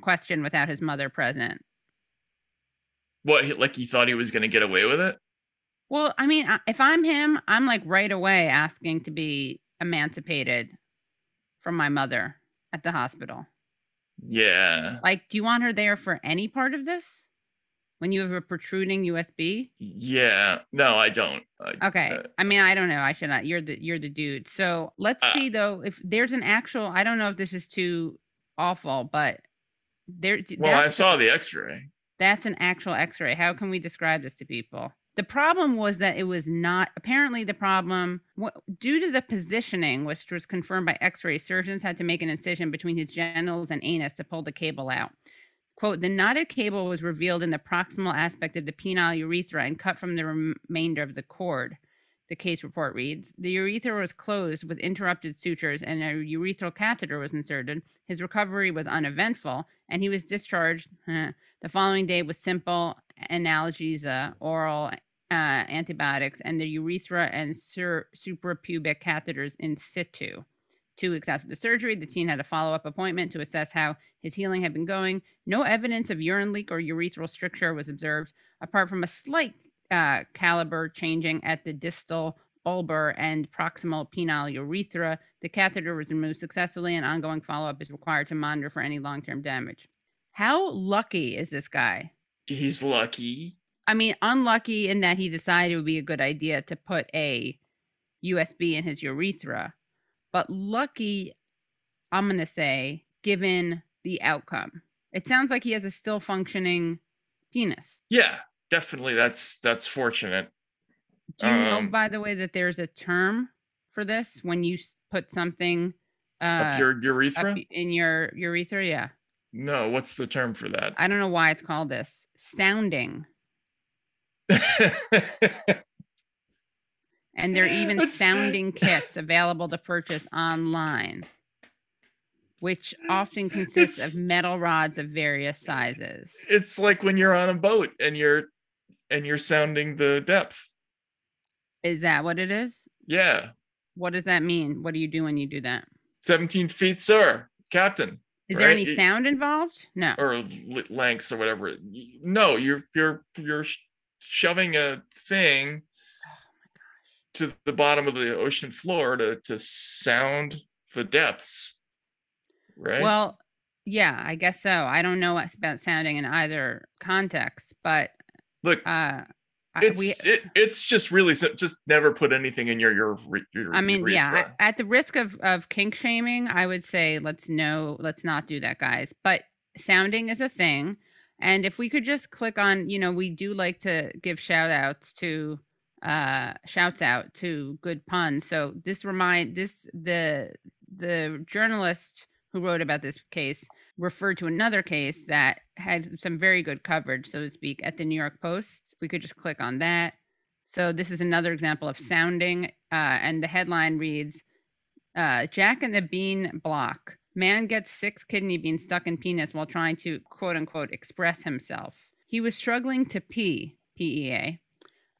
questioned without his mother present. What? Like he thought he was going to get away with it? Well, I mean, if I'm him, I'm like right away asking to be emancipated from my mother at the hospital. Yeah. Like, do you want her there for any part of this? When you have a protruding USB? Yeah. No, I don't. I, Okay. uh, I mean, I don't know. I should not. You're the you're the dude. So let's Uh, see though if there's an actual. I don't know if this is too awful, but there. well, I saw the X-ray. That's an actual x ray. How can we describe this to people? The problem was that it was not, apparently, the problem, wha- due to the positioning, which was confirmed by x ray, surgeons had to make an incision between his genitals and anus to pull the cable out. Quote, the knotted cable was revealed in the proximal aspect of the penile urethra and cut from the remainder of the cord. The case report reads The urethra was closed with interrupted sutures and a urethral catheter was inserted. His recovery was uneventful and he was discharged huh, the following day with simple analgesia, uh, oral uh, antibiotics, and the urethra and sur- suprapubic catheters in situ. Two weeks after the surgery, the teen had a follow up appointment to assess how his healing had been going. No evidence of urine leak or urethral stricture was observed, apart from a slight uh, caliber changing at the distal bulbar and proximal penile urethra. The catheter was removed successfully, and ongoing follow up is required to monitor for any long term damage. How lucky is this guy? He's lucky. I mean, unlucky in that he decided it would be a good idea to put a USB in his urethra, but lucky, I'm going to say, given the outcome. It sounds like he has a still functioning penis. Yeah, definitely. That's that's fortunate. Do you know, Um, by the way, that there's a term for this when you put something uh, Up your urethra? in your urethra? Yeah. No, what's the term for that? I don't know why it's called this. Sounding. And there are even sounding kits available to purchase online, which often consists It's- of metal rods of various sizes. it's like when you're on a boat and you're and you're sounding the depth. Is that what it is? Yeah. What does that mean? What do you do when you do that? 17 feet, sir. Captain. Is there right? any sound involved? No. or lengths or whatever. No, you're you're you're shoving a thing to the bottom of the ocean floor to to sound the depths. Right? Well, yeah, I guess so. I don't know what's about sounding in either context, but look, uh, it's we, it, it's just really just never put anything in your your your I mean, yeah, at the risk of of kink shaming, I would say let's no, let's not do that, guys. But sounding is a thing, and if we could just click on, you know, we do like to give shout outs to uh shouts out to good puns. So this remind this the the journalist who wrote about this case referred to another case that had some very good coverage, so to speak, at the New York Post. We could just click on that. So this is another example of sounding, uh, and the headline reads, uh, "Jack and the Bean Block: Man gets six kidney beans stuck in penis while trying to quote unquote express himself. He was struggling to pee. PEA.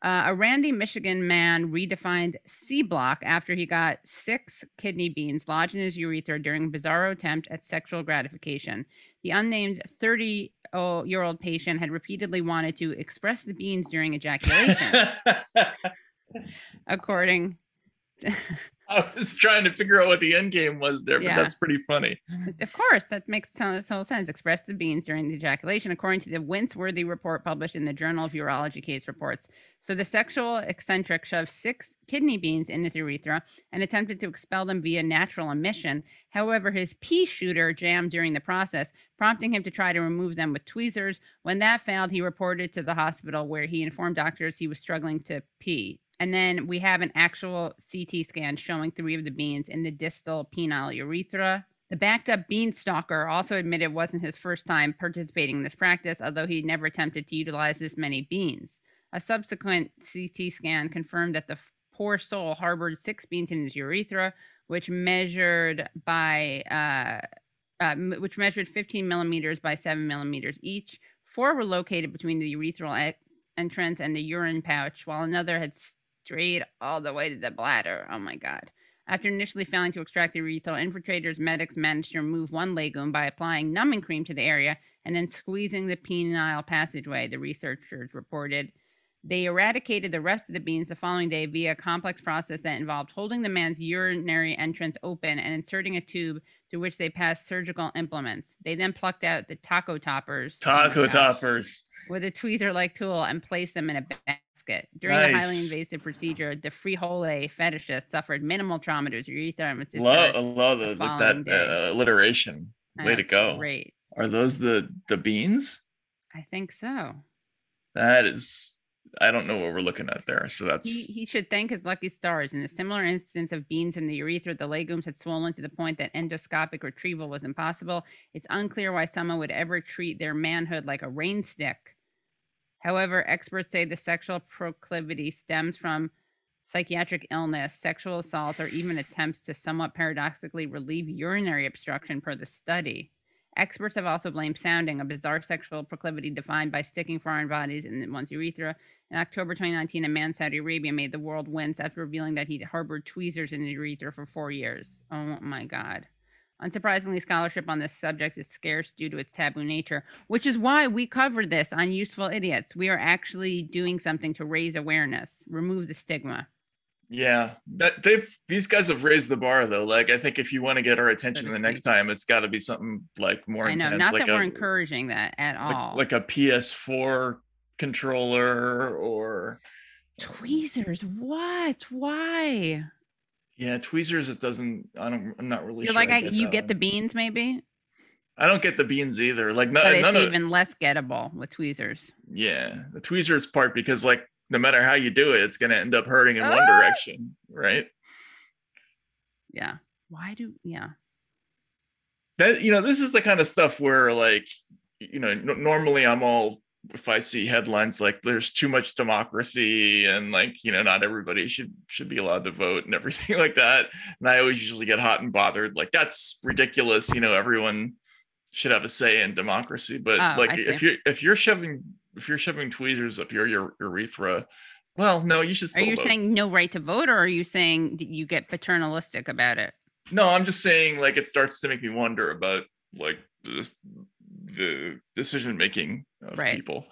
Uh, a Randy, Michigan man redefined C block after he got six kidney beans lodged in his urethra during a bizarro attempt at sexual gratification. The unnamed 30 year old patient had repeatedly wanted to express the beans during ejaculation, (laughs) according (laughs) (laughs) I was trying to figure out what the end game was there, but Yeah. that's pretty funny. Of course, that makes total, sense. Express the beans during the ejaculation, according to the Winceworthy report published in the Journal of Urology Case Reports. So the sexual eccentric shoved six kidney beans in his urethra and attempted to expel them via natural emission. However, his pea shooter jammed during the process, prompting him to try to remove them with tweezers. When that failed, he reported to the hospital where he informed doctors he was struggling to pee. And then we have an actual CT scan showing three of the beans in the distal penile urethra. The backed up bean stalker also admitted it wasn't his first time participating in this practice, although he never attempted to utilize this many beans. A subsequent CT scan confirmed that the poor soul harbored six beans in his urethra, which measured by uh, uh, which measured 15 millimeters by 7 millimeters each. Four were located between the urethral entrance and the urine pouch, while another had strayed all the way to the bladder. Oh my God. After initially failing to extract the urethral infiltrators, medics managed to remove one legume by applying numbing cream to the area and then squeezing the penile passageway, the researchers reported. They eradicated the rest of the beans the following day via a complex process that involved holding the man's urinary entrance open and inserting a tube through which they passed surgical implements. They then plucked out the taco toppers. oh Taco gosh, toppers. with a tweezer like tool and placed them in a basket. During the highly invasive procedure, the frijole fetishist suffered minimal trauma to his urethra and was Love, I love the the, that day. uh, alliteration. I Way know, to go. Great. Are those the the beans? I think so. That is, I don't know what we're looking at there. So that's He, he should thank his lucky stars. In a similar instance of beans in the urethra, the legumes had swollen to the point that endoscopic retrieval was impossible. It's unclear why someone would ever treat their manhood like a rain stick. However, experts say the sexual proclivity stems from psychiatric illness, sexual assault, or even attempts to somewhat paradoxically relieve urinary obstruction per the study. Experts have also blamed sounding, a bizarre sexual proclivity defined by sticking foreign bodies in one's urethra. In October 2019, a man in Saudi Arabia made the world wince after revealing that he'd harbored tweezers in his urethra for four years. Oh my God. Unsurprisingly, scholarship on this subject is scarce due to its taboo nature, which is why we cover this on Useful Idiots. We are actually doing something to raise awareness, remove the stigma. Yeah. That they've these guys have raised the bar though. Like I think if you want to get our attention the next time, it's got to be something like more I know, intense, not like that we're encouraging that at all. like, like a PS4 controller or tweezers, what? Why? yeah, tweezers. It doesn't. I don't. I'm not really You're sure. like, I, get you get one. the beans, maybe, I don't get the beans either. Like no, but it's none of even less gettable with tweezers. yeah, the tweezers part because like no matter how you do it, it's gonna end up hurting in one Ah! direction, right? Yeah. Why do? Yeah. that you know this is the kind of stuff where like you know n- normally i'm all if i see headlines like there's too much democracy and like you know not everybody should should be allowed to vote and (laughs) everything like that and i always usually get hot and bothered like that's ridiculous you know everyone should have a say in democracy but Oh, like if you're if you're shoving if you're shoving tweezers up your, your urethra well no you should say Are you vote. saying no right to vote, or are you saying you get paternalistic about it? no i'm just saying like it starts to make me wonder about like this the decision making of Right. people.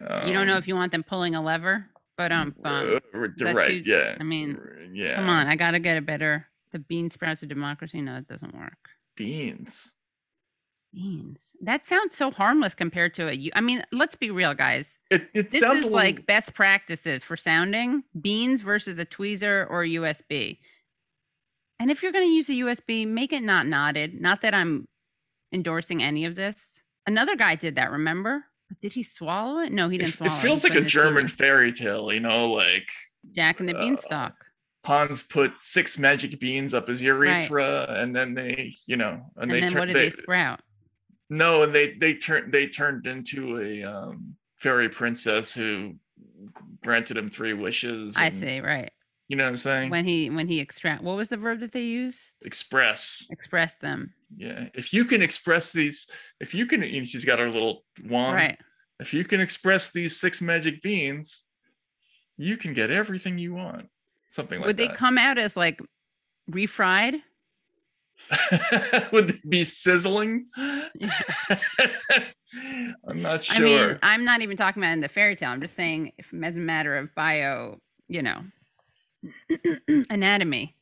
you don't know Um, if you want them pulling a lever, but um, um uh, right, too- yeah. I mean, yeah. come on, I gotta get a better. The bean sprouts of democracy. No, it doesn't work. beans. Beans. That sounds so harmless compared to a. I mean, let's be real, guys. It it This sounds is a like best practices for sounding beans versus a tweezer or a USB. And if you're going to use a USB, make it not knotted. Not that I'm endorsing any of this. Another guy did that, remember? Did he swallow it? No, he didn't it swallow it. feels like a German fairy tale, you know, like Jack and the uh, Beanstalk. Hans put six magic beans up his urethra, and then they, you know, and, And, they then tur- what did they, sprout? No, and they they turned they turned into a um, fairy princess who granted him three wishes. I see, right. You know what I'm saying? When he when he extract what was the verb that they used? Express. Express them. Yeah. If you can express these, if you can, and she's got her little wand. Right. If you can express these six magic beans, you can get everything you want. Something like that. Would they come out as like refried? (laughs) Would they be sizzling? (laughs) I'm not sure. I mean, I'm not even talking about in the fairy tale. I'm just saying, if, as a matter of bio, you know, (clears throat) anatomy.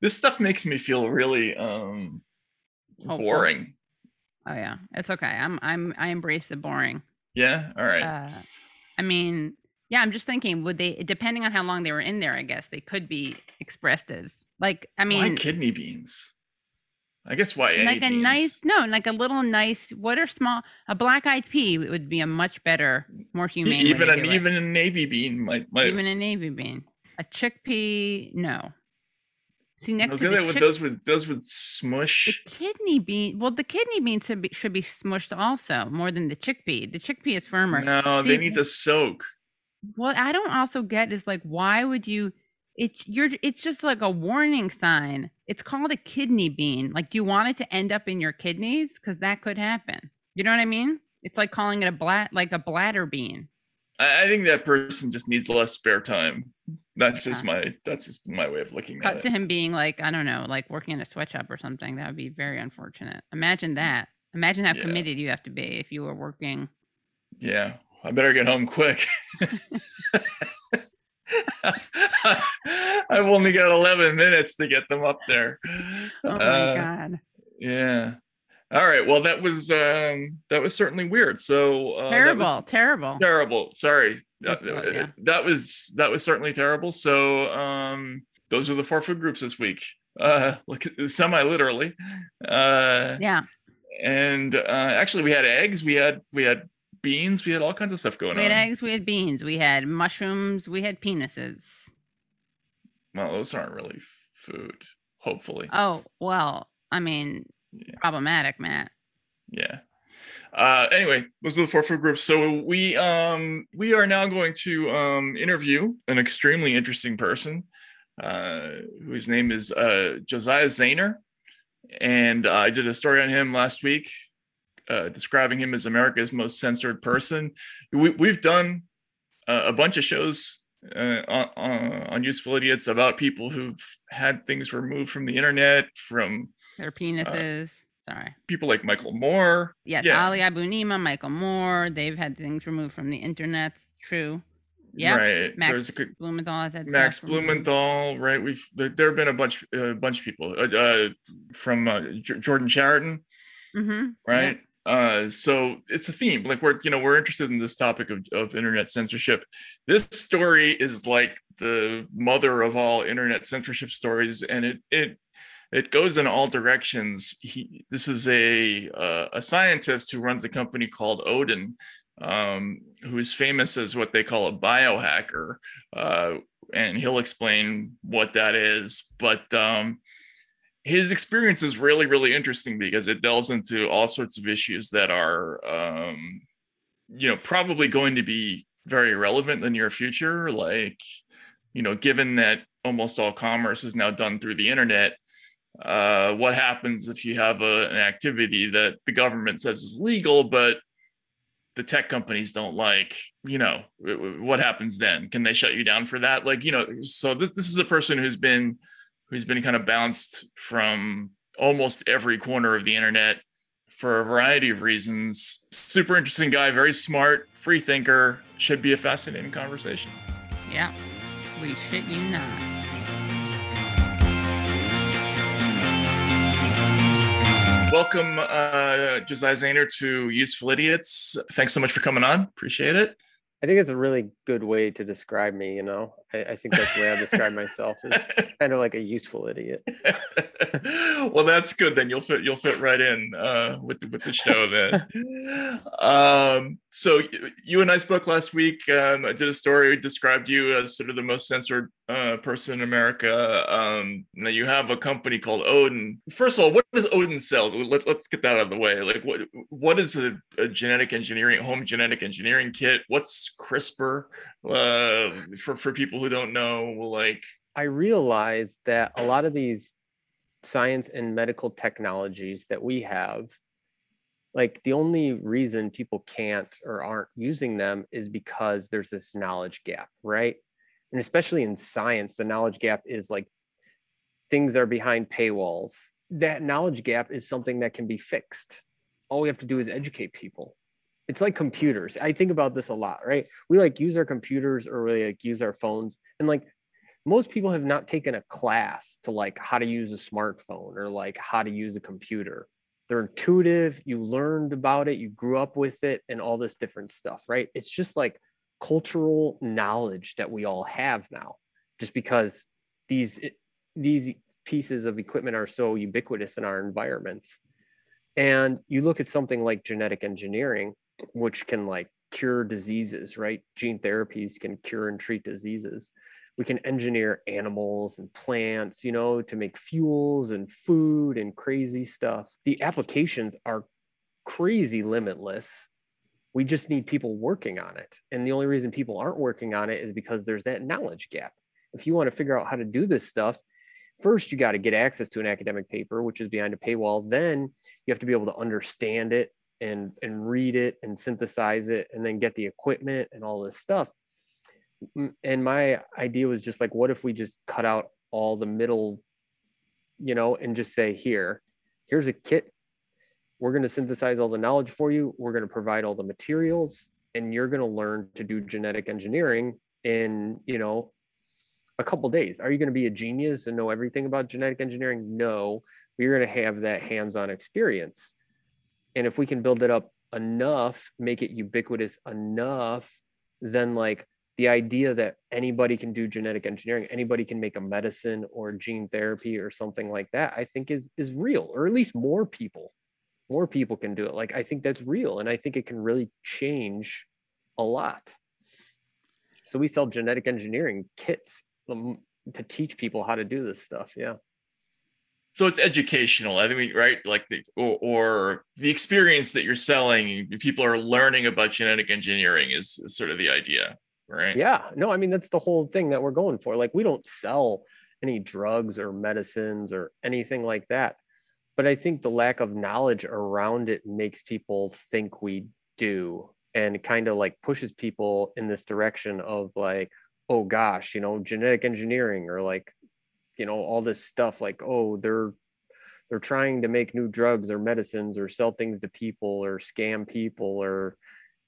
this stuff makes me feel really um boring. Oh yeah, it's okay. I'm I'm I embrace the boring. Yeah. All right. Uh, I mean, yeah, I'm just thinking, would they, depending on how long they were in there, I guess they could be expressed as like, I why mean, kidney beans? I guess why like a nice, no, like a little nice. What are small? A black eyed pea would be a much better, more humane. even an it. even a navy bean might might even a navy bean. A chickpea, no. See next was to the with chick- those would those would smush. The kidney bean. Well, the kidney bean should be should be smushed also more than the chickpea. The chickpea is firmer. No, See, they need to soak. What I don't also get is like, why would you? It you're it's just like a warning sign. It's called a kidney bean. Like, do you want it to end up in your kidneys? Because that could happen. You know what I mean? It's like calling it a blat like a bladder bean. I, I think that person just needs less spare time. That's just my that's just my way of looking Cut at to him being like, I don't know, like working in a sweatshop or something. That would be very unfortunate. Imagine mm. that. Imagine how Yeah. committed you have to be if you were working. Yeah, I better get home quick. (laughs) (laughs) (laughs) (laughs) I've only got 11 minutes to get them up there. Oh my Uh, god. Yeah. All right. Well, that was um that was certainly weird. So uh, was terrible, terrible. terrible. Sorry. That, about, yeah. that was that was certainly terrible. So um those are the four food groups this week. Uh (laughs) like semi literally. Uh Yeah. and uh actually we had eggs, we had we had beans, we had all kinds of stuff going on. We had on. eggs, we had beans, we had mushrooms, we had penises. Well, those aren't really food, hopefully. Oh, well, I mean, problematic, Matt. yeah uh anyway those are the four food groups so we um we are now going to um interview an extremely interesting person uh whose name is uh josiah zayner and uh, i did a story on him last week uh describing him as america's most censored person we, we've done uh, a bunch of shows uh, on, on useful idiots about people who've had things removed from the internet from Their penises. Sorry. people like michael moore Yes, yeah. Ali Abunimah, Michael Moore, they've had things removed from the internet. True. Yeah. Right. Max There's a good- Blumenthal has had Max stuff removed. Blumenthal, right? We've there, have been a bunch, a bunch of people uh, uh, from uh, J- Jordan Chariton, Mhm, right? Uh, so it's a theme. Like we're, you know, we're interested in this topic of, of internet censorship. This story is like the mother of all internet censorship stories, and it it it goes in all directions. He, this is a uh, a scientist who runs a company called Odin, um, who is famous as what they call a biohacker, uh, and he'll explain what that is. But um, his experience is really really interesting because it delves into all sorts of issues that are um, you know probably going to be very relevant in the near future. Like you know given that almost all commerce is now done through the internet uh, what happens if you have a, an activity that the government says is legal but the tech companies don't like? You know what happens then? Can they shut you down for that? Like you know so this, this is a person who's been who's been kind of bounced from almost every corner of the internet for a variety of reasons. Super interesting guy, very smart, free thinker. Should be a fascinating conversation. Yeah, we shit you not. Welcome, uh, Josiah Zayner, to Useful Idiots. Thanks so much for coming on. Appreciate it. I think it's a really good way to describe me. You know, I, I think that's the way I describe myself. Is (laughs) kind of like a useful idiot. (laughs) well, that's good. Then you'll fit. You'll fit right in uh, with the, with the show. Then. (laughs) um, so you and I spoke last week. Um, I did a story described you as sort of the most censored uh, person in America. Um, now you have a company called Odin. First of all, what does Odin sell? Let, us get that out of the way. Like, what what is a, a genetic engineering home genetic engineering kit? What's CRISPR uh, for for people who don't know? Like, I realize that a lot of these science and medical technologies that we have like the only reason people can't or aren't using them is because there's this knowledge gap right? And especially in science the knowledge gap is like things are behind paywalls. That knowledge gap is something that can be fixed. All we have to do is educate people it's like computers. I think about this a lot right? We like use our computers or we like use our phones and like most people have not taken a class to like how to use a smartphone or like how to use a computer. They're intuitive you learned about it you grew up with it and all this different stuff right? It's just like cultural knowledge that we all have now just because these eh, these pieces of equipment are so ubiquitous in our environments. And you look at something like genetic engineering which can like cure diseases right gene therapies can cure and treat diseases we can engineer animals and plants you know to make fuels and food and crazy stuff the applications are crazy limitless we just need people working on it. And the only reason people aren't working on it is because there's that knowledge gap. If you want to figure out how to do this stuff, first you got to get access to an academic paper, which is behind a paywall. Then you have to be able to understand it and and read it and synthesize it and then get the equipment and all this stuff. And my idea was just like, what if we just cut out all the middle, you know, and just say, here, here's a kit. We're going to synthesize all the knowledge for you. We're going to provide all the materials and you're going to learn to do genetic engineering in you know a couple days. Are you going to be a genius and know everything about genetic engineering? No you're going to have that hands-on experience and if we can build it up enough make it ubiquitous enough then like the idea that anybody can do genetic engineering anybody can make a medicine or gene therapy or something like that i think is is real or at least more people more people can do it. Like i think that's real and i think it can really change a lot. So we sell genetic engineering kits um, to teach people how to do this stuff yeah so it's educational. I mean right? Like the or, or, the experience that you're selling people are learning about genetic engineering is, is sort of the idea right? Yeah. No i mean that's the whole thing that we're going for. Like we don't sell any drugs or medicines or anything like that. But I think the lack of knowledge around it makes people think we do and kind of like pushes people in this direction of like, oh gosh, you know, genetic engineering or like, you know, all this stuff like, oh, they're they're trying to make new drugs or medicines or sell things to people or scam people or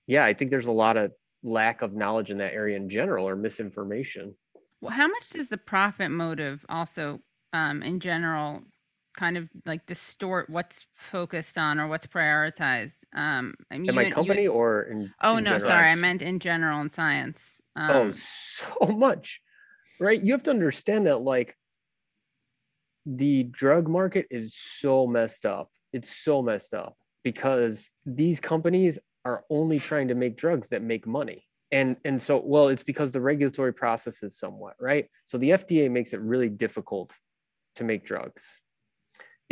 yeah, I think there's a lot of lack of knowledge in that area in general or misinformation. Well, how much does the profit motive also um, in general kind of like distort what's focused on or what's prioritized. Um, I mean, in my company you, or in? Oh in no, general? sorry, I meant in general in science. Oh, um, oh, so (laughs) much, right? You have to understand that like the drug market is so messed up. It's so messed up because these companies are only trying to make drugs that make money. And, and so well it's because the regulatory process is somewhat right so the fda makes it really difficult to make drugs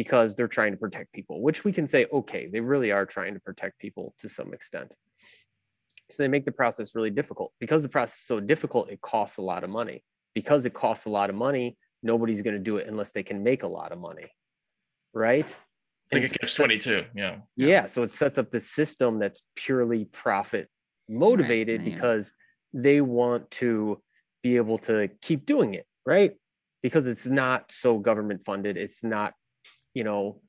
because they're trying to protect people, which we can say, okay, they really are trying to protect people to some extent. So they make the process really difficult. Because the process is so difficult, it costs a lot of money. Because it costs a lot of money, nobody's going to do it unless they can make a lot of money. Right? It's like a catch 22. Yeah. Yeah. So it sets up this system that's purely profit motivated right. because they want to be able to keep doing it. Right. Because it's not so government funded. It's not you know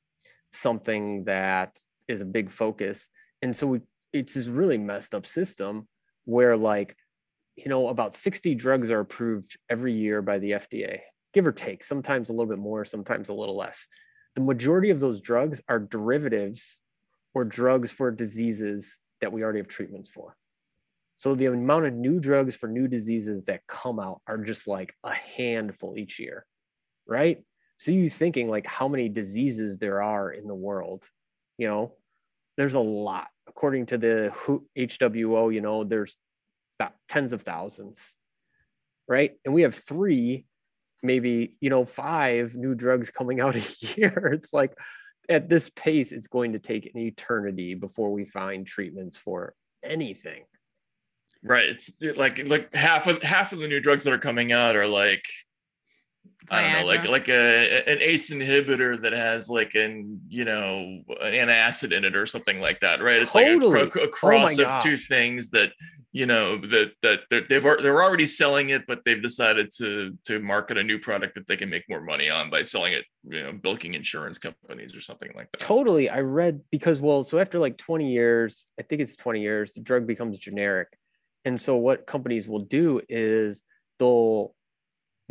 something that is a big focus and so we it's this really messed up system where like you know about 60 drugs are approved every year by the fda give or take sometimes a little bit more sometimes a little less. The majority of those drugs are derivatives or drugs for diseases that we already have treatments for. So the amount of new drugs for new diseases that come out are just like a handful each year right? So you thinking like how many diseases there are in the world you know there's a lot. According to the WHO you know there's tens of thousands right? And we have three maybe you know five new drugs coming out (laughs) a year. It's like at this pace it's going to take an eternity before we find treatments for anything. Right. It's like like half of half of the new drugs that are coming out are like I don't know, like like a an ACE inhibitor that has like an you know an antacid in it or something like that, right? It's Totally. like a, a Oh cross my of two things that you know that that they're, they've they're already selling it, but they've decided to to market a new product that they can make more money on by selling it, you know, bilking insurance companies or something like that. totally i read because well so after like 20 years i think it's 20 years the drug becomes generic and so what companies will do is they'll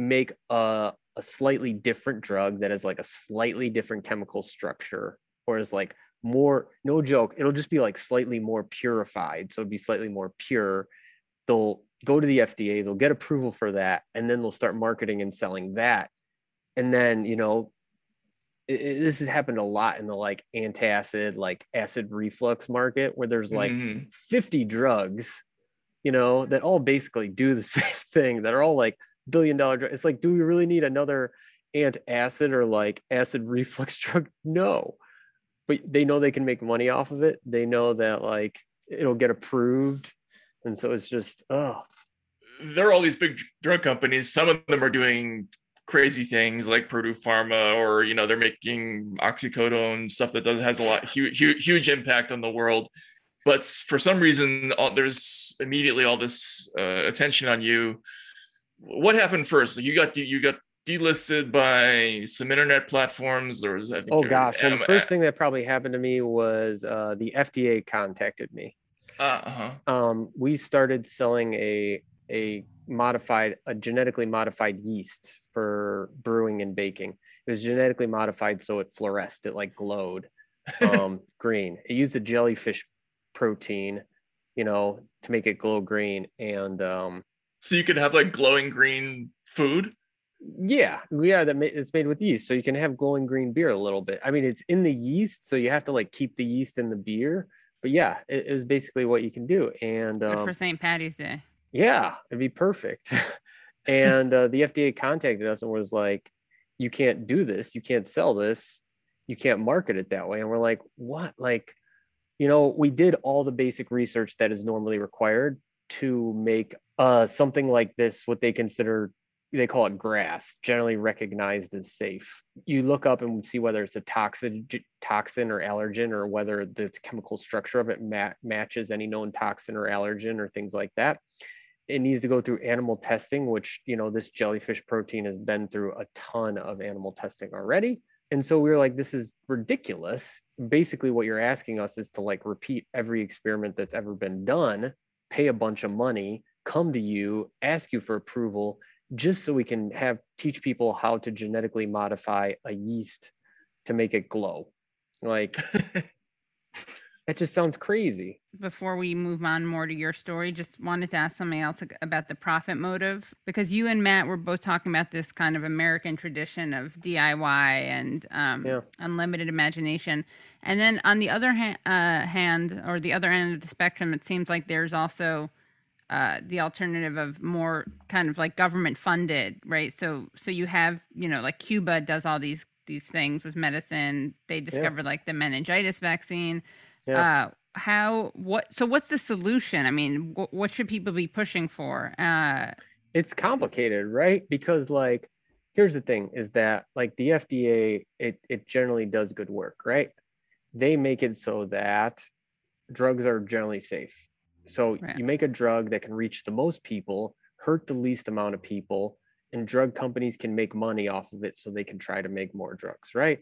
make a, a slightly different drug that has like a slightly different chemical structure or is like more no joke it'll just be like slightly more purified. So it'd be slightly more pure. They'll go to the fda they'll get approval for that and then they'll start marketing and selling that. And then you know it, it- this has happened a lot in the like antacid like acid reflux market where there's like Mhm. 50 drugs you know that all basically do the (laughs) same thing that are all like billion dollar drug it's like do we really need another antacid or like acid reflux (laughs) drug no but they know they can make money off of it they know that like it'll get approved and so it's just oh there are all these big drug companies. Some of them are doing crazy things like Purdue Pharma, or you know, they're making oxycodone stuff that does has a lot huge huge, huge impact on the world. But for some reason, all, there's immediately all this uh, attention on you. What happened first? You got de- you got delisted by some internet platforms. There was I think oh gosh well the first thing that probably happened to me was uh, the fda contacted me uh, uh-huh. um, we started selling a a modified a genetically modified yeast for brewing and baking. It was genetically modified so it fluoresced, it like glowed um, (laughs) green. It used a jellyfish protein, you know, to make it glow green. And um, So you could have like glowing green food. yeah, yeah, that ma- it's made with yeast, so you can have glowing green beer a little bit. I mean, it's in the yeast, so you have to like keep the yeast in the beer. But yeah, it, it was basically what you can do. And um, for St. Patty's Day. yeah, it'd be perfect. (laughs) and uh, the FDA contacted us and was like, "You can't do this. You can't sell this. You can't market it that way." And we're like, "What?" Like, you know, we did all the basic research that is normally required to make uh, something like this what they consider they call it grass, generally recognized as safe. You look up and see whether it's a toxin, toxin or allergen, or whether the chemical structure of it ma- matches any known toxin or allergen or things like that. It needs to go through animal testing, which you know this jellyfish protein has been through a ton of animal testing already. And so we were like, this is ridiculous. Basically, what you're asking us is to like repeat every experiment that's ever been done, pay a bunch of money, come to you, ask you for approval, just so we can have teach people how to genetically modify a yeast to make it glow. Like (laughs) that just sounds crazy. Before we move on more to your story, just wanted to ask something else about the profit motive because you and Matt were both talking about this kind of American tradition of DIY and um, Yeah. unlimited imagination. And then on the other ha- uh, hand, or the other end of the spectrum, it seems like there's also uh, the alternative of more kind of like government funded, right? So so you have you know like Cuba does all these these things with medicine. They discovered like the meningitis vaccine. Yeah. Uh, how what so what's the solution? I mean, wh- what should people be pushing for? Uh, it's complicated, right? Because like here's the thing is that like the FDA it it generally does good work, right? They make it so that drugs are generally safe. So Right. you make a drug that can reach the most people, hurt the least amount of people, and drug companies can make money off of it so they can try to make more drugs, right?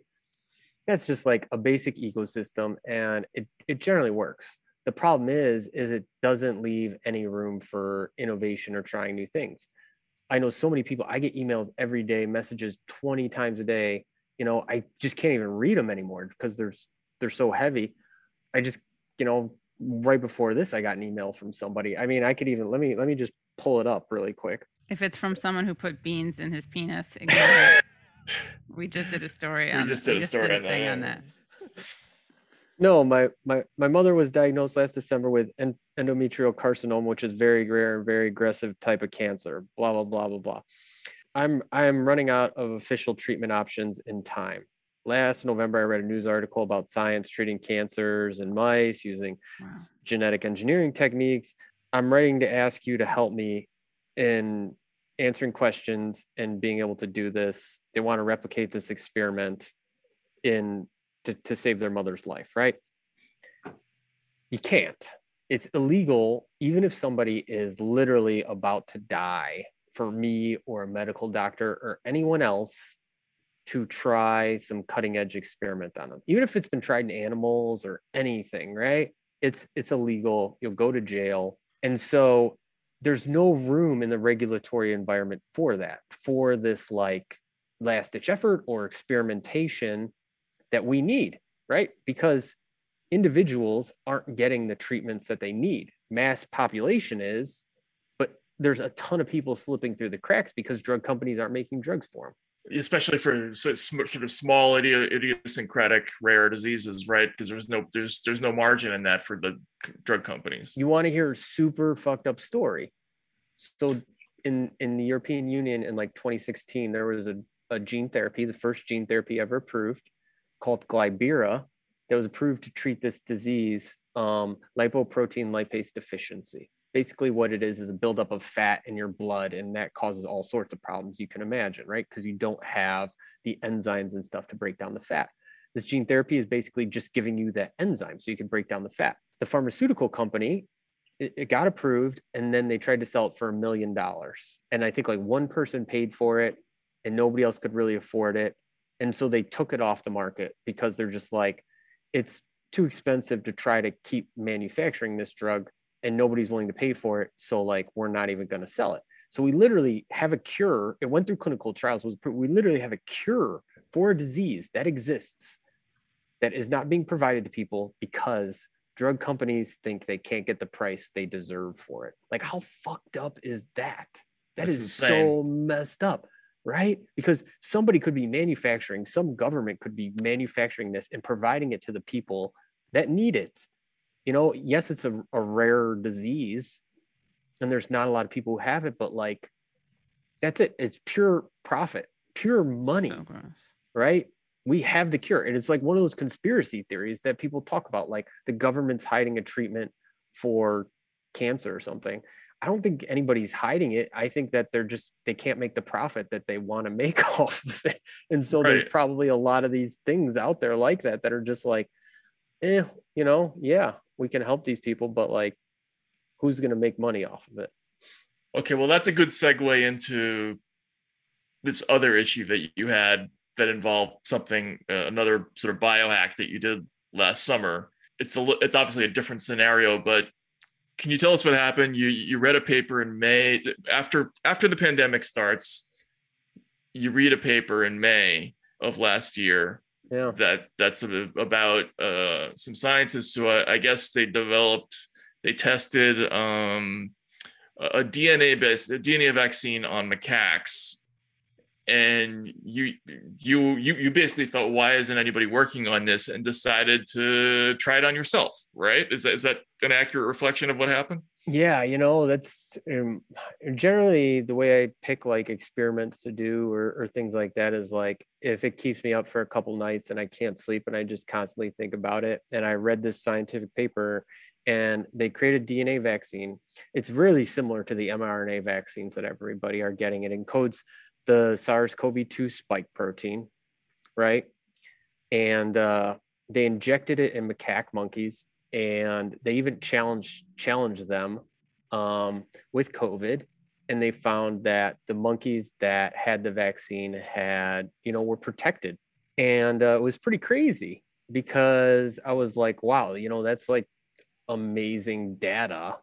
That's just like a basic ecosystem and it, it generally works. The problem is is it doesn't leave any room for innovation or trying new things. I know so many people i get emails every day messages 20 times a day. You know i just can't even read them anymore because they're they're so heavy. I just you know right before this i got an email from somebody. I mean i could even let me let me just pull it up really quick. If it's from someone who put beans in his penis, (laughs) it. We just did a story On, We just did a story on thing that, on that. No, my my my mother was diagnosed last December with en- endometrial carcinoma, which is very rare and very aggressive type of cancer. Blah blah blah blah blah. I'm I'm running out of official treatment options in time. Last November, I read a news article about science treating cancers in mice using s- genetic engineering techniques. I'm writing to ask you to help me in answering questions and being able to do this. They want to replicate this experiment in to, to save their mother's life, right? You can't. It's illegal, even if somebody is literally about to die for me or a medical doctor or anyone else to try some cutting edge experiment on them. Even if it's been tried in animals or anything, right? It's it's illegal. You'll go to jail. And so there's no room in the regulatory environment for that, for this like last ditch effort or experimentation that we need, right? Because individuals aren't getting the treatments that they need. Mass population is, but there's a ton of people slipping through the cracks because drug companies aren't making drugs for them. Especially for sort of small idiosyncratic rare diseases right because there's no there's there's no margin in that for the drug companies You want to hear a super fucked up story. So in in the European Union in like 2016, there was a, a gene therapy, the first gene therapy ever approved, called Glybera, that was approved to treat this disease, um, lipoprotein lipase deficiency. Basically, what it is is a buildup of fat in your blood, and that causes all sorts of problems you can imagine, right? Because you don't have the enzymes and stuff to break down the fat. This gene therapy is basically just giving you that enzyme so you can break down the fat. The pharmaceutical company it, it got approved and then they tried to sell it for a million dollars and i think like one person paid for it and nobody else could really afford it and so they took it off the market because they're just like it's too expensive to try to keep manufacturing this drug and nobody's willing to pay for it so like we're not even going to sell it so we literally have a cure it went through clinical trials was we literally have a cure for a disease that exists that is not being provided to people because drug companies think they can't get the price they deserve for it. Like, how fucked up is that? That That's is insane. so messed up, right? Because somebody could be manufacturing, some government could be manufacturing this and providing it to the people that need it. You know, yes, it's a, a rare disease and there's not a lot of people who have it, but like, that's it. It's pure profit, pure money right? We have the cure. And it's like one of those conspiracy theories that people talk about, like the government's hiding a treatment for cancer or something. I don't think anybody's hiding it. I think that they're just they can't make the profit that they want to (laughs) make off of it. And so there's probably a lot of these things out there like that that are just like, eh, you know, yeah, we can help these people, but like who's gonna make money off of it? okay well that's a good segue into this other issue that you had that involved something uh, another sort of biohack that you did last summer it's a it's obviously a different scenario but can you tell us what happened you you read a paper in may after after the pandemic starts you read a paper in may of last year yeah. that that's about uh, some scientists who I, I guess they developed they tested um, a DNA based a DNA vaccine on macaques. And you you you you basically thought why isn't anybody working on this? And decided to try it on yourself right? Is that is that an accurate reflection of what happened Yeah, you know, that's um, generally the way I pick like experiments to do or, or things like that is like if it keeps me up for a couple nights and I can't sleep and I just constantly think about it. And I read this scientific paper and they created a DNA vaccine. It's really similar to the mRNA vaccines that everybody are getting. It encodes the SARS-CoV-2 spike protein, right? And uh, they injected it in macaque monkeys and they even challenged challenged them um, with COVID, and they found that the monkeys that had the vaccine had, you know, were protected and uh, it was pretty crazy because I was like, wow, you know, that's like amazing data,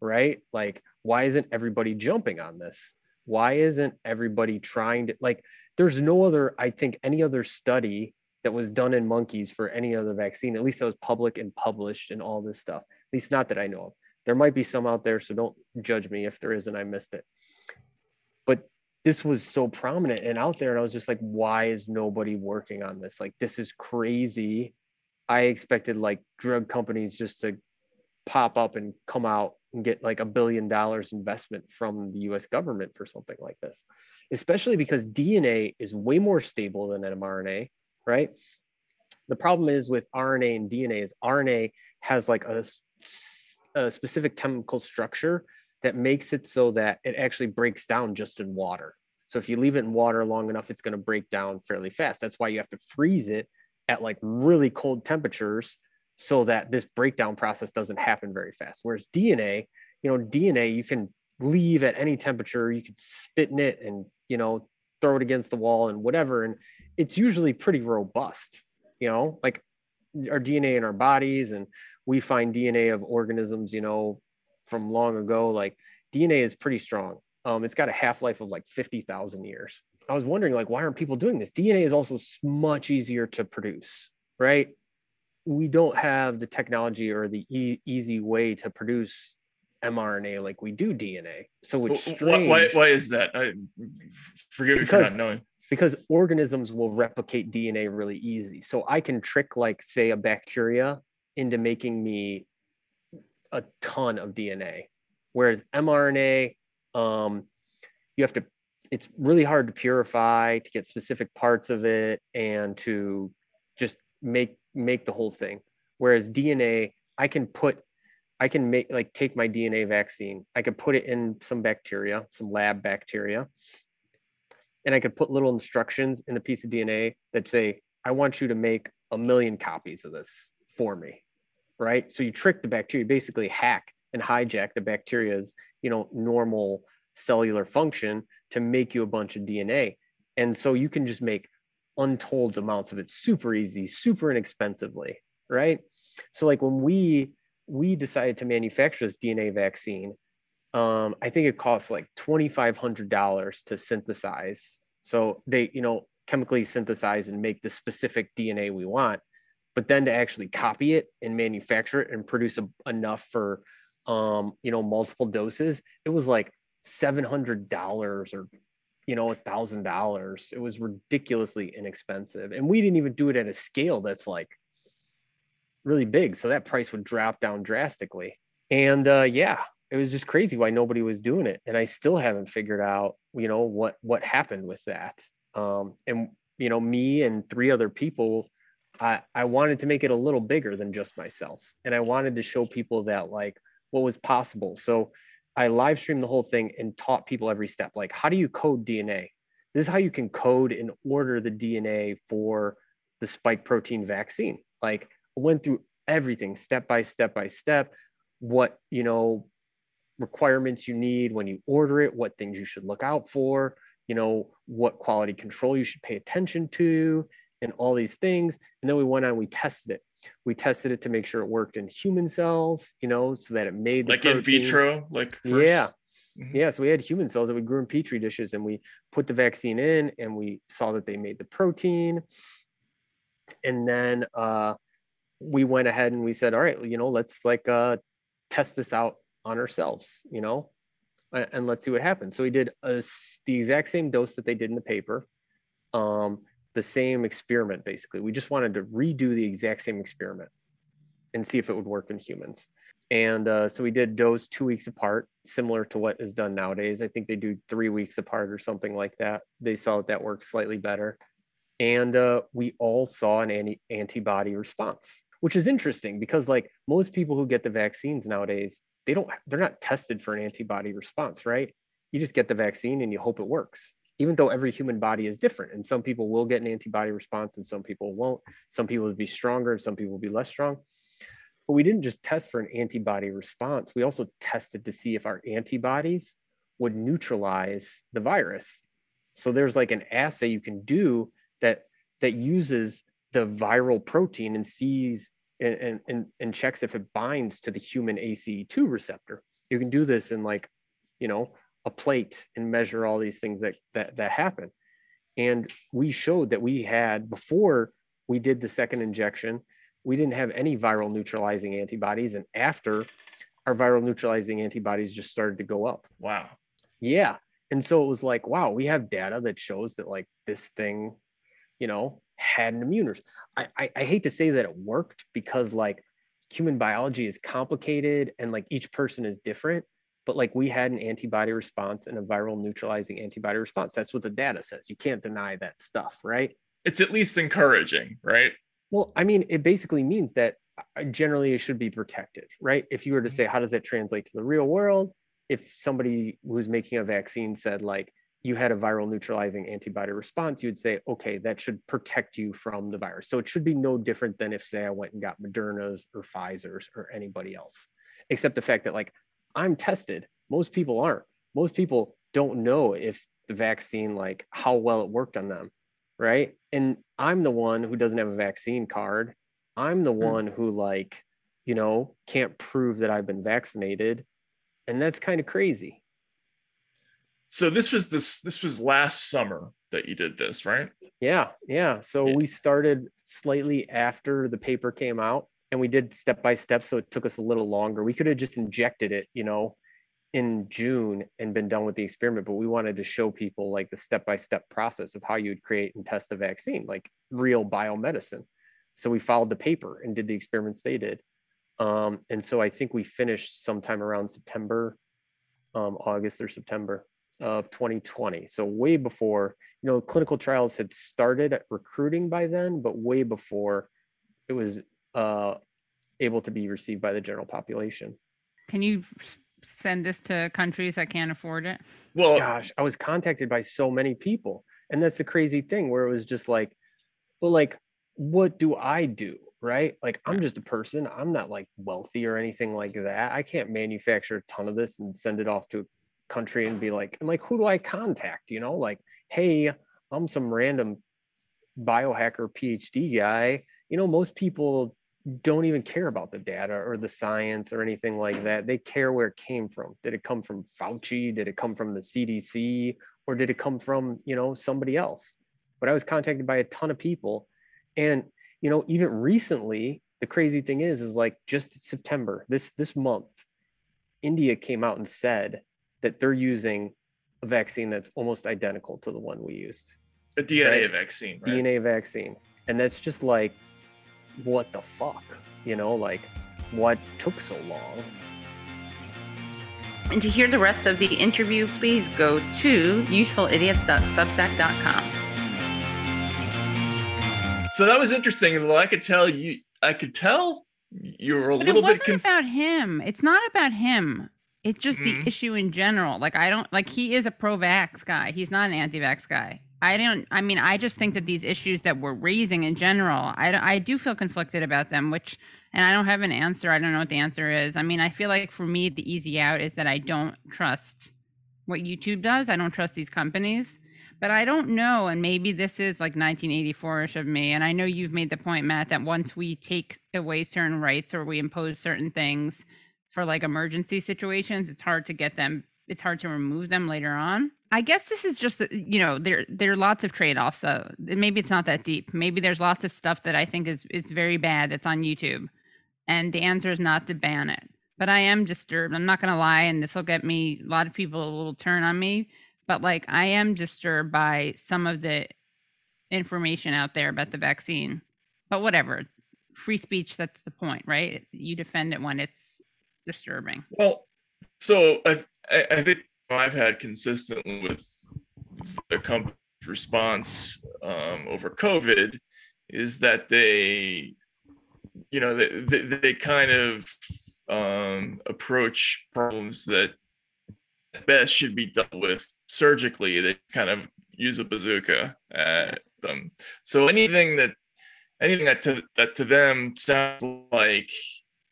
right? Like, why isn't everybody jumping on this? Why isn't everybody trying to like? There's no other, I think, any other study that was done in monkeys for any other vaccine, at least that was public and published and all this stuff. At least not that I know of. There might be some out there, so don't judge me if there isn't. I missed it. But this was so prominent and out there, and I was just like, why is nobody working on this? Like, this is crazy. I expected like drug companies just to pop up and come out and get like a billion dollars investment from the US government for something like this, especially because DNA is way more stable than mRNA right? The problem is with RNA and DNA is RNA has like a, a specific chemical structure that makes it so that it actually breaks down just in water. So if you leave it in water long enough, it's going to break down fairly fast. That's why you have to freeze it at like really cold temperatures so that this breakdown process doesn't happen very fast. Whereas DNA, you know, DNA you can leave at any temperature, you could spit in it and, you know, throw it against the wall and whatever. And it's usually pretty robust, you know, like our DNA in our bodies. And we find DNA of organisms, you know, from long ago. Like DNA is pretty strong. Um, it's got a half life of like 50,000 years. I was wondering, like, why aren't people doing this? DNA is also much easier to produce, right? We don't have the technology or the e- easy way to produce mRNA like we do DNA. So it's strange. Why, why is that? I, forgive me because, for not knowing. Because organisms will replicate DNA really easy. So I can trick, like, say, a bacteria into making me a ton of DNA. Whereas mRNA, um, you have to, it's really hard to purify, to get specific parts of it, and to just make make the whole thing. Whereas DNA, I can put I can make like take my DNA vaccine. I could put it in some bacteria, some lab bacteria, and I could put little instructions in a piece of DNA that say, I want you to make a million copies of this for me. Right. So you trick the bacteria, basically hack and hijack the bacteria's, you know, normal cellular function to make you a bunch of DNA. And so you can just make untold amounts of it super easy, super inexpensively. Right. So like when we we decided to manufacture this DNA vaccine. Um, I think it costs like $2,500 to synthesize. So they, you know, chemically synthesize and make the specific DNA we want. But then to actually copy it and manufacture it and produce a, enough for, um, you know, multiple doses, it was like $700 or, you know, a thousand dollars. It was ridiculously inexpensive. And we didn't even do it at a scale that's like really big. So that price would drop down drastically. And uh, yeah, it was just crazy why nobody was doing it. And I still haven't figured out, you know, what what happened with that. Um, and you know, me and three other people, I, I wanted to make it a little bigger than just myself. And I wanted to show people that like what was possible. So I live streamed the whole thing and taught people every step. Like, how do you code DNA? This is how you can code and order the DNA for the spike protein vaccine. Like went through everything step by step by step what you know requirements you need when you order it what things you should look out for you know what quality control you should pay attention to and all these things. And then we went on we tested it. We tested it to make sure it worked in human cells you know so that it made like protein. in vitro like first... yeah. Mm-hmm. yeah so we had human cells that we grew in petri dishes and we put the vaccine in and we saw that they made the protein. And then uh we went ahead and we said, all right, you know, let's like uh, test this out on ourselves, you know, and, let's see what happens. So we did a, the exact same dose that they did in the paper, um, the same experiment basically. We just wanted to redo the exact same experiment and see if it would work in humans. And uh, so we did dose two weeks apart, similar to what is done nowadays. I think they do three weeks apart or something like that. They saw that that works slightly better. And uh, we all saw an anti- antibody response which is interesting because like most people who get the vaccines nowadays they don't they're not tested for an antibody response right? You just get the vaccine and you hope it works even though every human body is different. And some people will get an antibody response and some people won't. Some people will be stronger and some people will be less strong. But we didn't just test for an antibody response. We also tested to see if our antibodies would neutralize the virus. So there's like an assay you can do that that uses the viral protein and sees and, and, and checks if it binds to the human ACE2 receptor. You can do this in like, you know, a plate and measure all these things that that that happen. And we showed that we had before we did the second injection, we didn't have any viral neutralizing antibodies. And after our viral neutralizing antibodies just started to go up. Wow. Yeah. And so it was like, wow, we have data that shows that like this thing, you know, had an immune response. I, I, I hate to say that it worked because like human biology is complicated and like each person is different but like we had an antibody response and a viral neutralizing antibody response. That's what the data says. You can't deny that stuff right? It's at least encouraging right? Well i mean it basically means that uh, generally it should be protected right? If you were to say how does that translate to the real world? If somebody who's making a vaccine said like you had a viral neutralizing antibody response, you'd say, okay, that should protect you from the virus. So it should be no different than if, say, I went and got Moderna's or Pfizer's or anybody else, except the fact that, like, I'm tested. Most people aren't. Most people don't know if the vaccine, like, how well it worked on them. Right. And I'm the one who doesn't have a vaccine card. I'm the mm. one who, like, you know, can't prove that I've been vaccinated. And that's kind of crazy so this was this this was last summer that you did this right? Yeah yeah. So yeah. we started slightly after the paper came out and we did step by step so it took us a little longer. We could have just injected it you know in june and been done with the experiment but we wanted to show people like the step by step process of how you would create and test a vaccine like real biomedicine. So we followed the paper and did the experiments they did. Um, and so i think we finished sometime around september um, august or september of 2020. So way before, you know, clinical trials had started recruiting by then, but way before it was uh, able to be received by the general population. Can you send this to countries that can't afford it? Well, gosh, I was contacted by so many people. And that's the crazy thing where it was just like, but like, what do I do? Right. Like, I'm just a person. I'm not like wealthy or anything like that. I can't manufacture a ton of this and send it off to country and be like, and like, who do I contact? You know, like, hey, I'm some random biohacker PhD guy. You know, most people don't even care about the data or the science or anything like that. They care where it came from. Did it come from Fauci? Did it come from the CDC? Or did it come from, you know, somebody else? But I was contacted by a ton of people. And, you know, even recently, the crazy thing is, is like just September, this this month, India came out and said that they're using a vaccine that's almost identical to the one we used. A DNA right? vaccine, right? DNA vaccine. And that's just like, what the fuck? You know, like, what took so long? And to hear the rest of the interview, please go to usefulidiots.substack.com. So that was interesting. Well, I could tell you, I could tell you were a but little it bit confused. about him. It's not about him. It's just mm-hmm. the issue in general. Like I don't like he is a pro-vax guy. He's not an anti-vax guy. I don't. I mean, I just think that these issues that we're raising in general, I I do feel conflicted about them. Which, and I don't have an answer. I don't know what the answer is. I mean, I feel like for me, the easy out is that I don't trust what YouTube does. I don't trust these companies. But I don't know, and maybe this is like 1984ish of me. And I know you've made the point, Matt, that once we take away certain rights or we impose certain things, for like emergency situations, it's hard to get them. It's hard to remove them later on. I guess this is just uh, you know there there are lots of trade offs. So uh, maybe it's not that deep. Maybe there's lots of stuff that I think is is very bad that's on YouTube, and the answer is not to ban it. But I am disturbed. I'm not gonna lie, and this will get me. A lot of people will turn on me, but like I am disturbed by some of the information out there about the vaccine. But whatever, free speech. That's the point, right? You defend it when it's disturbing. Well, so I, I think I've had consistently with the company's response um, over COVID is that they, you know, they, they, they kind of um, approach problems that at best should be dealt with surgically. They kind of use a bazooka at them. So anything that anything that to that to them sounds like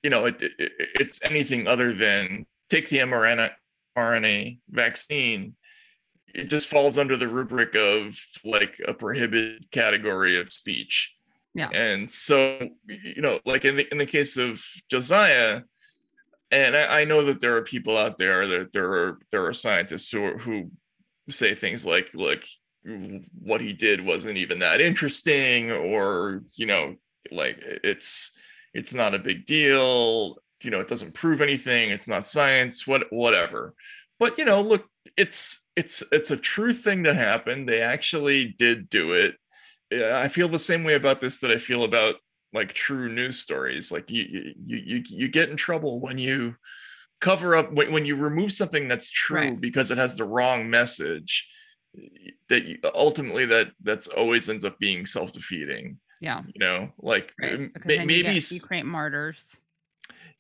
you know, it, it, it's anything other than take the mRNA RNA vaccine. it just falls under the rubric of like a prohibited category of speech. Yeah. And so, you know, like in the in the case of Josiah, and I, I know that there are people out there that there are there are scientists who are, who say things like like what he did wasn't even that interesting or you know like it's it's not a big deal you know it doesn't prove anything it's not science what whatever. But you know look it's it's it's a true thing that happened they actually did do it. I feel the same way about this that i feel about like true news stories like you you you, you get in trouble when you cover up when, when you remove something that's true right. because it has the wrong message that you, ultimately that that's always ends up being self-defeating yeah you know like right. maybe you, you create martyrs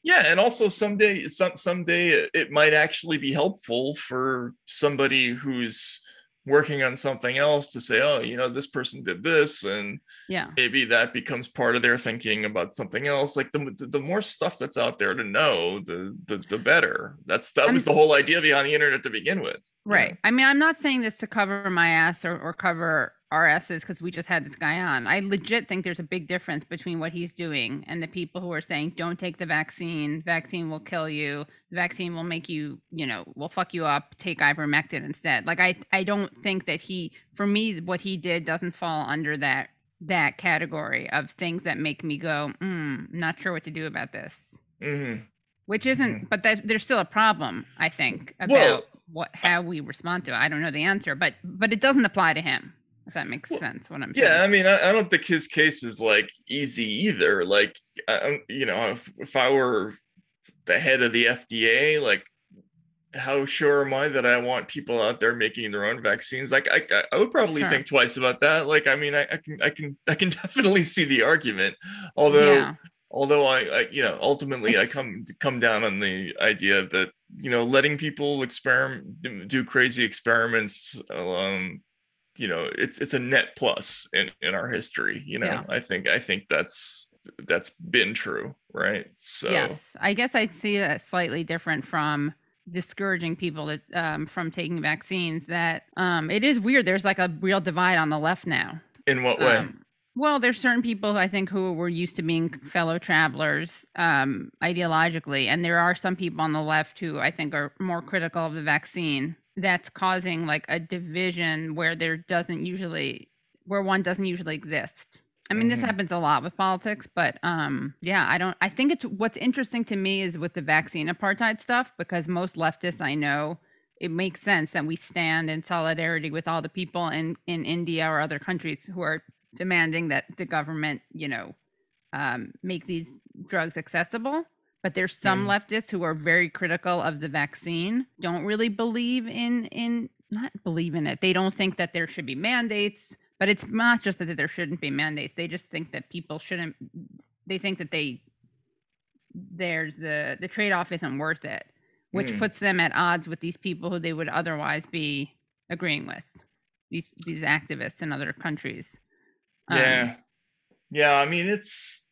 yeah and also someday some someday it might actually be helpful for somebody who's working on something else to say oh you know this person did this and yeah maybe that becomes part of their thinking about something else like the the more stuff that's out there to know the the, the better that's that I'm, was the whole idea behind the internet to begin with right know? i mean i'm not saying this to cover my ass or, or cover RSs because we just had this guy on. I legit think there's a big difference between what he's doing and the people who are saying, don't take the vaccine. Vaccine will kill you. The vaccine will make you, you know, will fuck you up. Take ivermectin instead. Like I, I don't think that he, for me, what he did doesn't fall under that that category of things that make me go, mm, not sure what to do about this. Mm-hmm. Which isn't, mm-hmm. but that, there's still a problem, I think, about well, what how we respond to it. I don't know the answer, but but it doesn't apply to him. If that makes well, sense, what I'm yeah, saying. I mean, I, I, don't think his case is like easy either. Like, I, you know, if, if I were the head of the FDA, like, how sure am I that I want people out there making their own vaccines? Like, I, I would probably sure. think twice about that. Like, I mean, I, I, can, I can, I can (laughs) definitely see the argument. Although, yeah. although I, I, you know, ultimately, it's... I come come down on the idea that you know, letting people experiment, do crazy experiments, um, you know it's it's a net plus in in our history you know? Yeah. i think i think that's that's been true right? So yes. I guess i'd see that slightly different from discouraging people to, um, from taking vaccines that um, it is weird. There's like a real divide on the left now. In what way? Um, well there's certain people i think who were used to being fellow travelers um, ideologically and there are some people on the left who i think are more critical of the vaccine that's causing like a division where there doesn't usually where one doesn't usually exist. I mean, mm-hmm. this happens a lot with politics, but um, yeah, I don't. I think it's what's interesting to me is with the vaccine apartheid stuff because most leftists I know, it makes sense that we stand in solidarity with all the people in in India or other countries who are demanding that the government, you know, um, make these drugs accessible but there's some mm. leftists who are very critical of the vaccine don't really believe in in not believe in it they don't think that there should be mandates but it's not just that there shouldn't be mandates they just think that people shouldn't they think that they there's the the trade-off isn't worth it which mm. puts them at odds with these people who they would otherwise be agreeing with these these activists in other countries yeah um, yeah i mean it's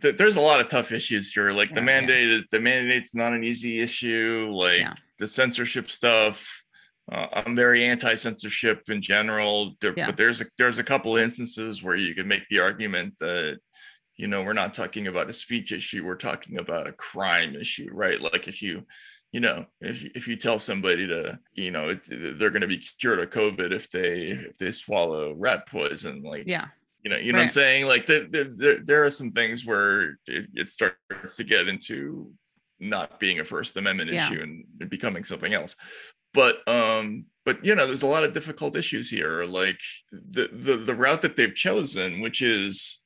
th- there's a lot of tough issues here. Like the mandate, yeah. the mandate's not an easy issue. Like yeah. the censorship stuff. Uh, I'm very anti-censorship in general, there, yeah. but there's a there's a couple of instances where you can make the argument that you know we're not talking about a speech issue, we're talking about a crime issue, right? Like if you you know if if you tell somebody to you know they're going to be cured of covid if they if they swallow rat poison like yeah you know you know right. what i'm saying like the, the, the, there are some things where it, it, starts to get into not being a first amendment yeah. issue and, and becoming something else but um but you know there's a lot of difficult issues here like the the, the route that they've chosen which is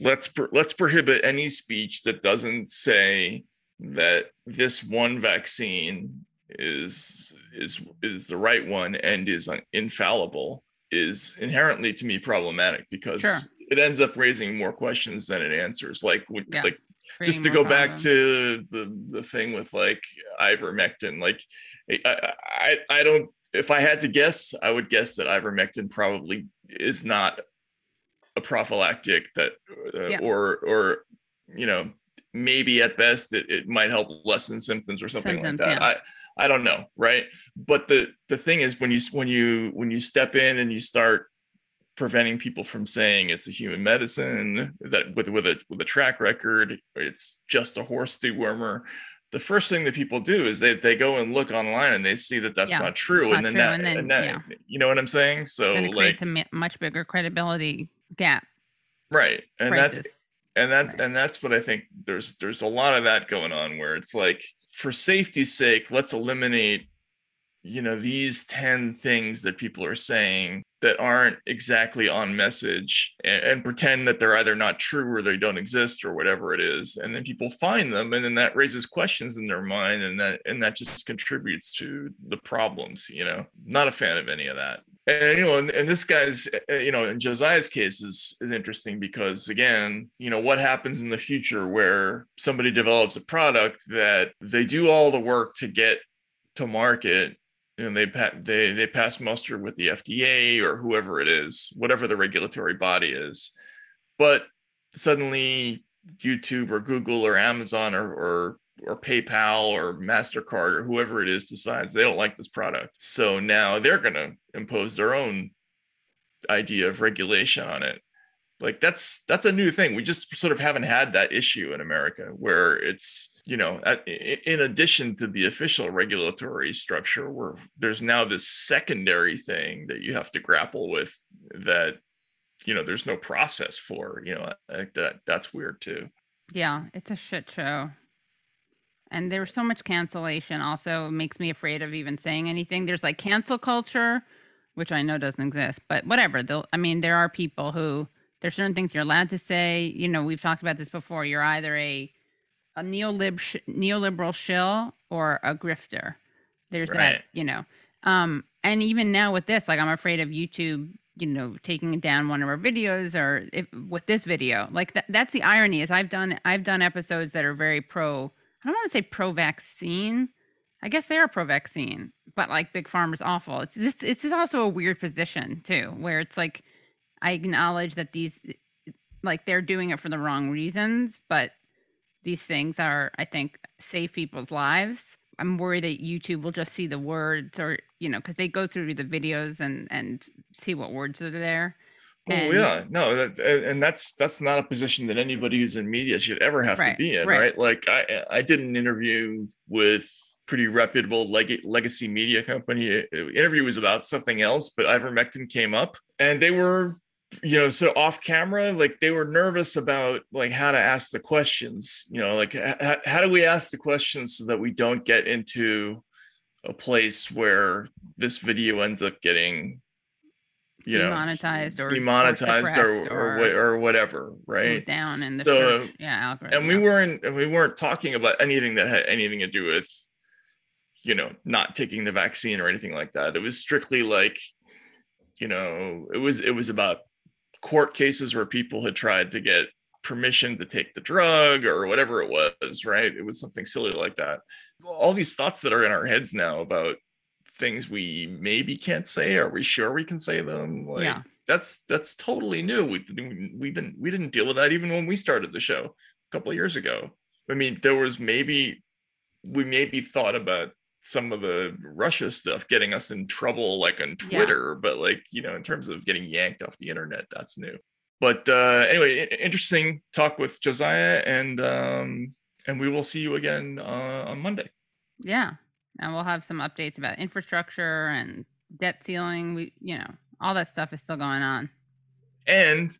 let's let's prohibit any speech that doesn't say that this one vaccine is is is the right one and is infallible is inherently to me problematic because sure. it ends up raising more questions than it answers. Like, yeah. like just to go back to the the thing with like ivermectin, like I, I I don't. If I had to guess, I would guess that ivermectin probably is not a prophylactic that, uh, yeah. or or you know, maybe at best it, it might help lessen symptoms or something Symptoms, like that. yeah. I I don't know, right? But the the thing is when you when you when you step in and you start preventing people from saying it's a human medicine that with with a with a track record it's just a horse dewormer the first thing that people do is they, they go and look online and they see that that's Yeah, not true it's and not then true, that, and then, and that yeah. you know what i'm saying so like creates a much bigger credibility gap. right and that's crisis. And that's and that's what i think there's there's a lot of that going on where it's like for safety's sake let's eliminate you know these 10 things that people are saying that aren't exactly on message and, and pretend that they're either not true or they don't exist or whatever it is. And then people find them and then that raises questions in their mind and that and that just contributes to the problems you know? Not a fan of any of that and you know and, and this guy's uh, you know in josiah's case is is interesting because again you know what happens in the future where somebody develops a product that they do all the work to get to market and they they they pass muster with the FDA or whoever it is, whatever the regulatory body is, but suddenly YouTube or Google or Amazon or or or PayPal or Mastercard or whoever it is decides they don't like this product, so now they're going to impose their own idea of regulation on it. Like that's that's a new thing. We just sort of haven't had that issue in America where it's you know in addition to the official regulatory structure where there's now this secondary thing that you have to grapple with that you know there's no process for you know that that's weird too Yeah, it's a shit show. And there's so much cancellation also makes me afraid of even saying anything. There's like cancel culture, which I know doesn't exist, but whatever. They'll, I mean, there are people who there's certain things you're allowed to say. You know, we've talked about this before. You're either a a neolib sh- neoliberal shill or a grifter. There's that, you know. Um, and even now with this, like I'm afraid of YouTube, you know, taking down one of our videos or if with this video. Like that that's the irony is I've done I've done episodes that are very pro I don't want to say pro vaccine. I guess they are pro vaccine, but like big pharma's awful. It's just it's just also a weird position too, where it's like I acknowledge that these eh, eh, like they're doing it for the wrong reasons, but these things are I think save people's lives. I'm worried that YouTube will just see the words or you know because they go through the videos and and see what words are there. Oh And- yeah. No that, and that's that's not a position that anybody who's in media should ever have Right, to be in right. right, like i i did an interview with pretty reputable leg- legacy media company. The interview was about something else but ivermectin came up and they were you know so off camera like they were nervous about like how to ask the questions you know like h- how do we ask the questions so that we don't get into a place where this video ends up getting you know demonetized or or demonetized or suppressed or, or whatever right down in the So- church. Yeah, algorithm. and we weren't we weren't talking about anything that had anything to do with you know not taking the vaccine or anything like that it was strictly like you know it was it was about court cases where people had tried to get permission to take the drug or whatever it was right it was something silly like that all these thoughts that are in our heads now about things we maybe can't say are we sure we can say them like Yeah. that's that's totally new we, we didn't we didn't deal with that even when we started the show a couple of years ago i mean there was maybe we maybe thought about some of the russia stuff getting us in trouble like on Yeah. twitter but like you know in terms of getting yanked off the internet that's new but uh anyway interesting talk with josiah and um and we will see you again uh, on monday Yeah. And we'll have some updates about infrastructure and debt ceiling. We, you know, all that stuff is still going on. and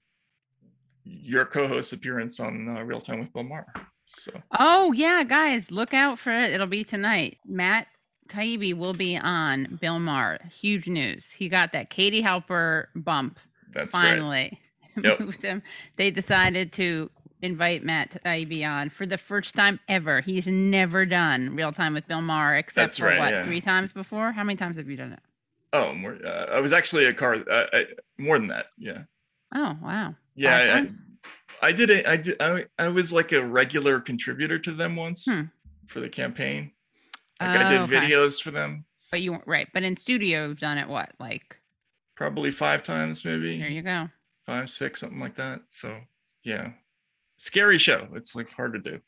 your co-host appearance on uh, real time with bill maher so Oh, yeah, guys, look out for it. It'll be tonight. Matt Taibbi will be on Bill Maher. Huge news. He got that Katie Halper bump that's right finally. (laughs) Yep. Moved him. They decided to invite Matt Taibbi on for the first time ever. He's never done real time with Bill Maher except That's for right, what, yeah. three times before? How many times have you done it? oh more uh, i was actually a car uh, I, more than that yeah Oh, wow. Yeah, I- I did it. I did. I, I was like a regular contributor to them once Hmm. for the campaign. Like I did Oh, okay. videos for them, But you weren't right. But in studio, you've done it what? Like, probably five times, there maybe you go. five, six, something like that. So yeah, scary show. It's like hard to do.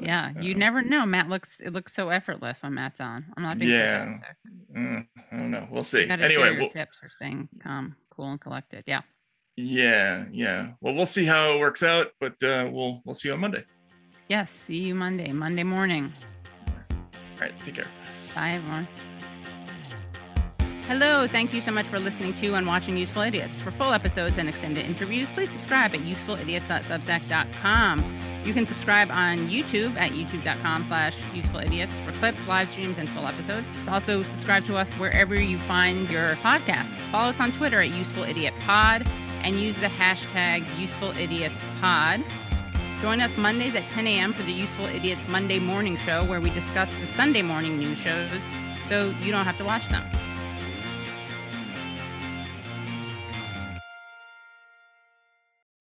yeah, you never know. Matt looks it looks so effortless when Matt's on. I'm not being Yeah. Mm, I don't know. We'll see. Anyway, your we'll, tips for staying calm, cool, and collected. Yeah. yeah, yeah. Well, we'll see how it works out, but uh, we'll we'll see you on Monday. Yes. See you Monday. Monday morning. All right, take care. Bye, everyone. Hello, thank you so much for listening to and watching Useful Idiots. For full episodes and extended interviews, please subscribe at usefulidiots.substack.com. You can subscribe on YouTube at youtube.com slash usefulidiots for clips, live streams, and full episodes. Also, subscribe to us wherever you find your podcast. Follow us on Twitter at usefulidiotpod and use the hashtag usefulidiotspod. Join us Mondays at 10 a.m. for the Useful Idiots Monday Morning Show, where we discuss the Sunday morning news shows so you don't have to watch them.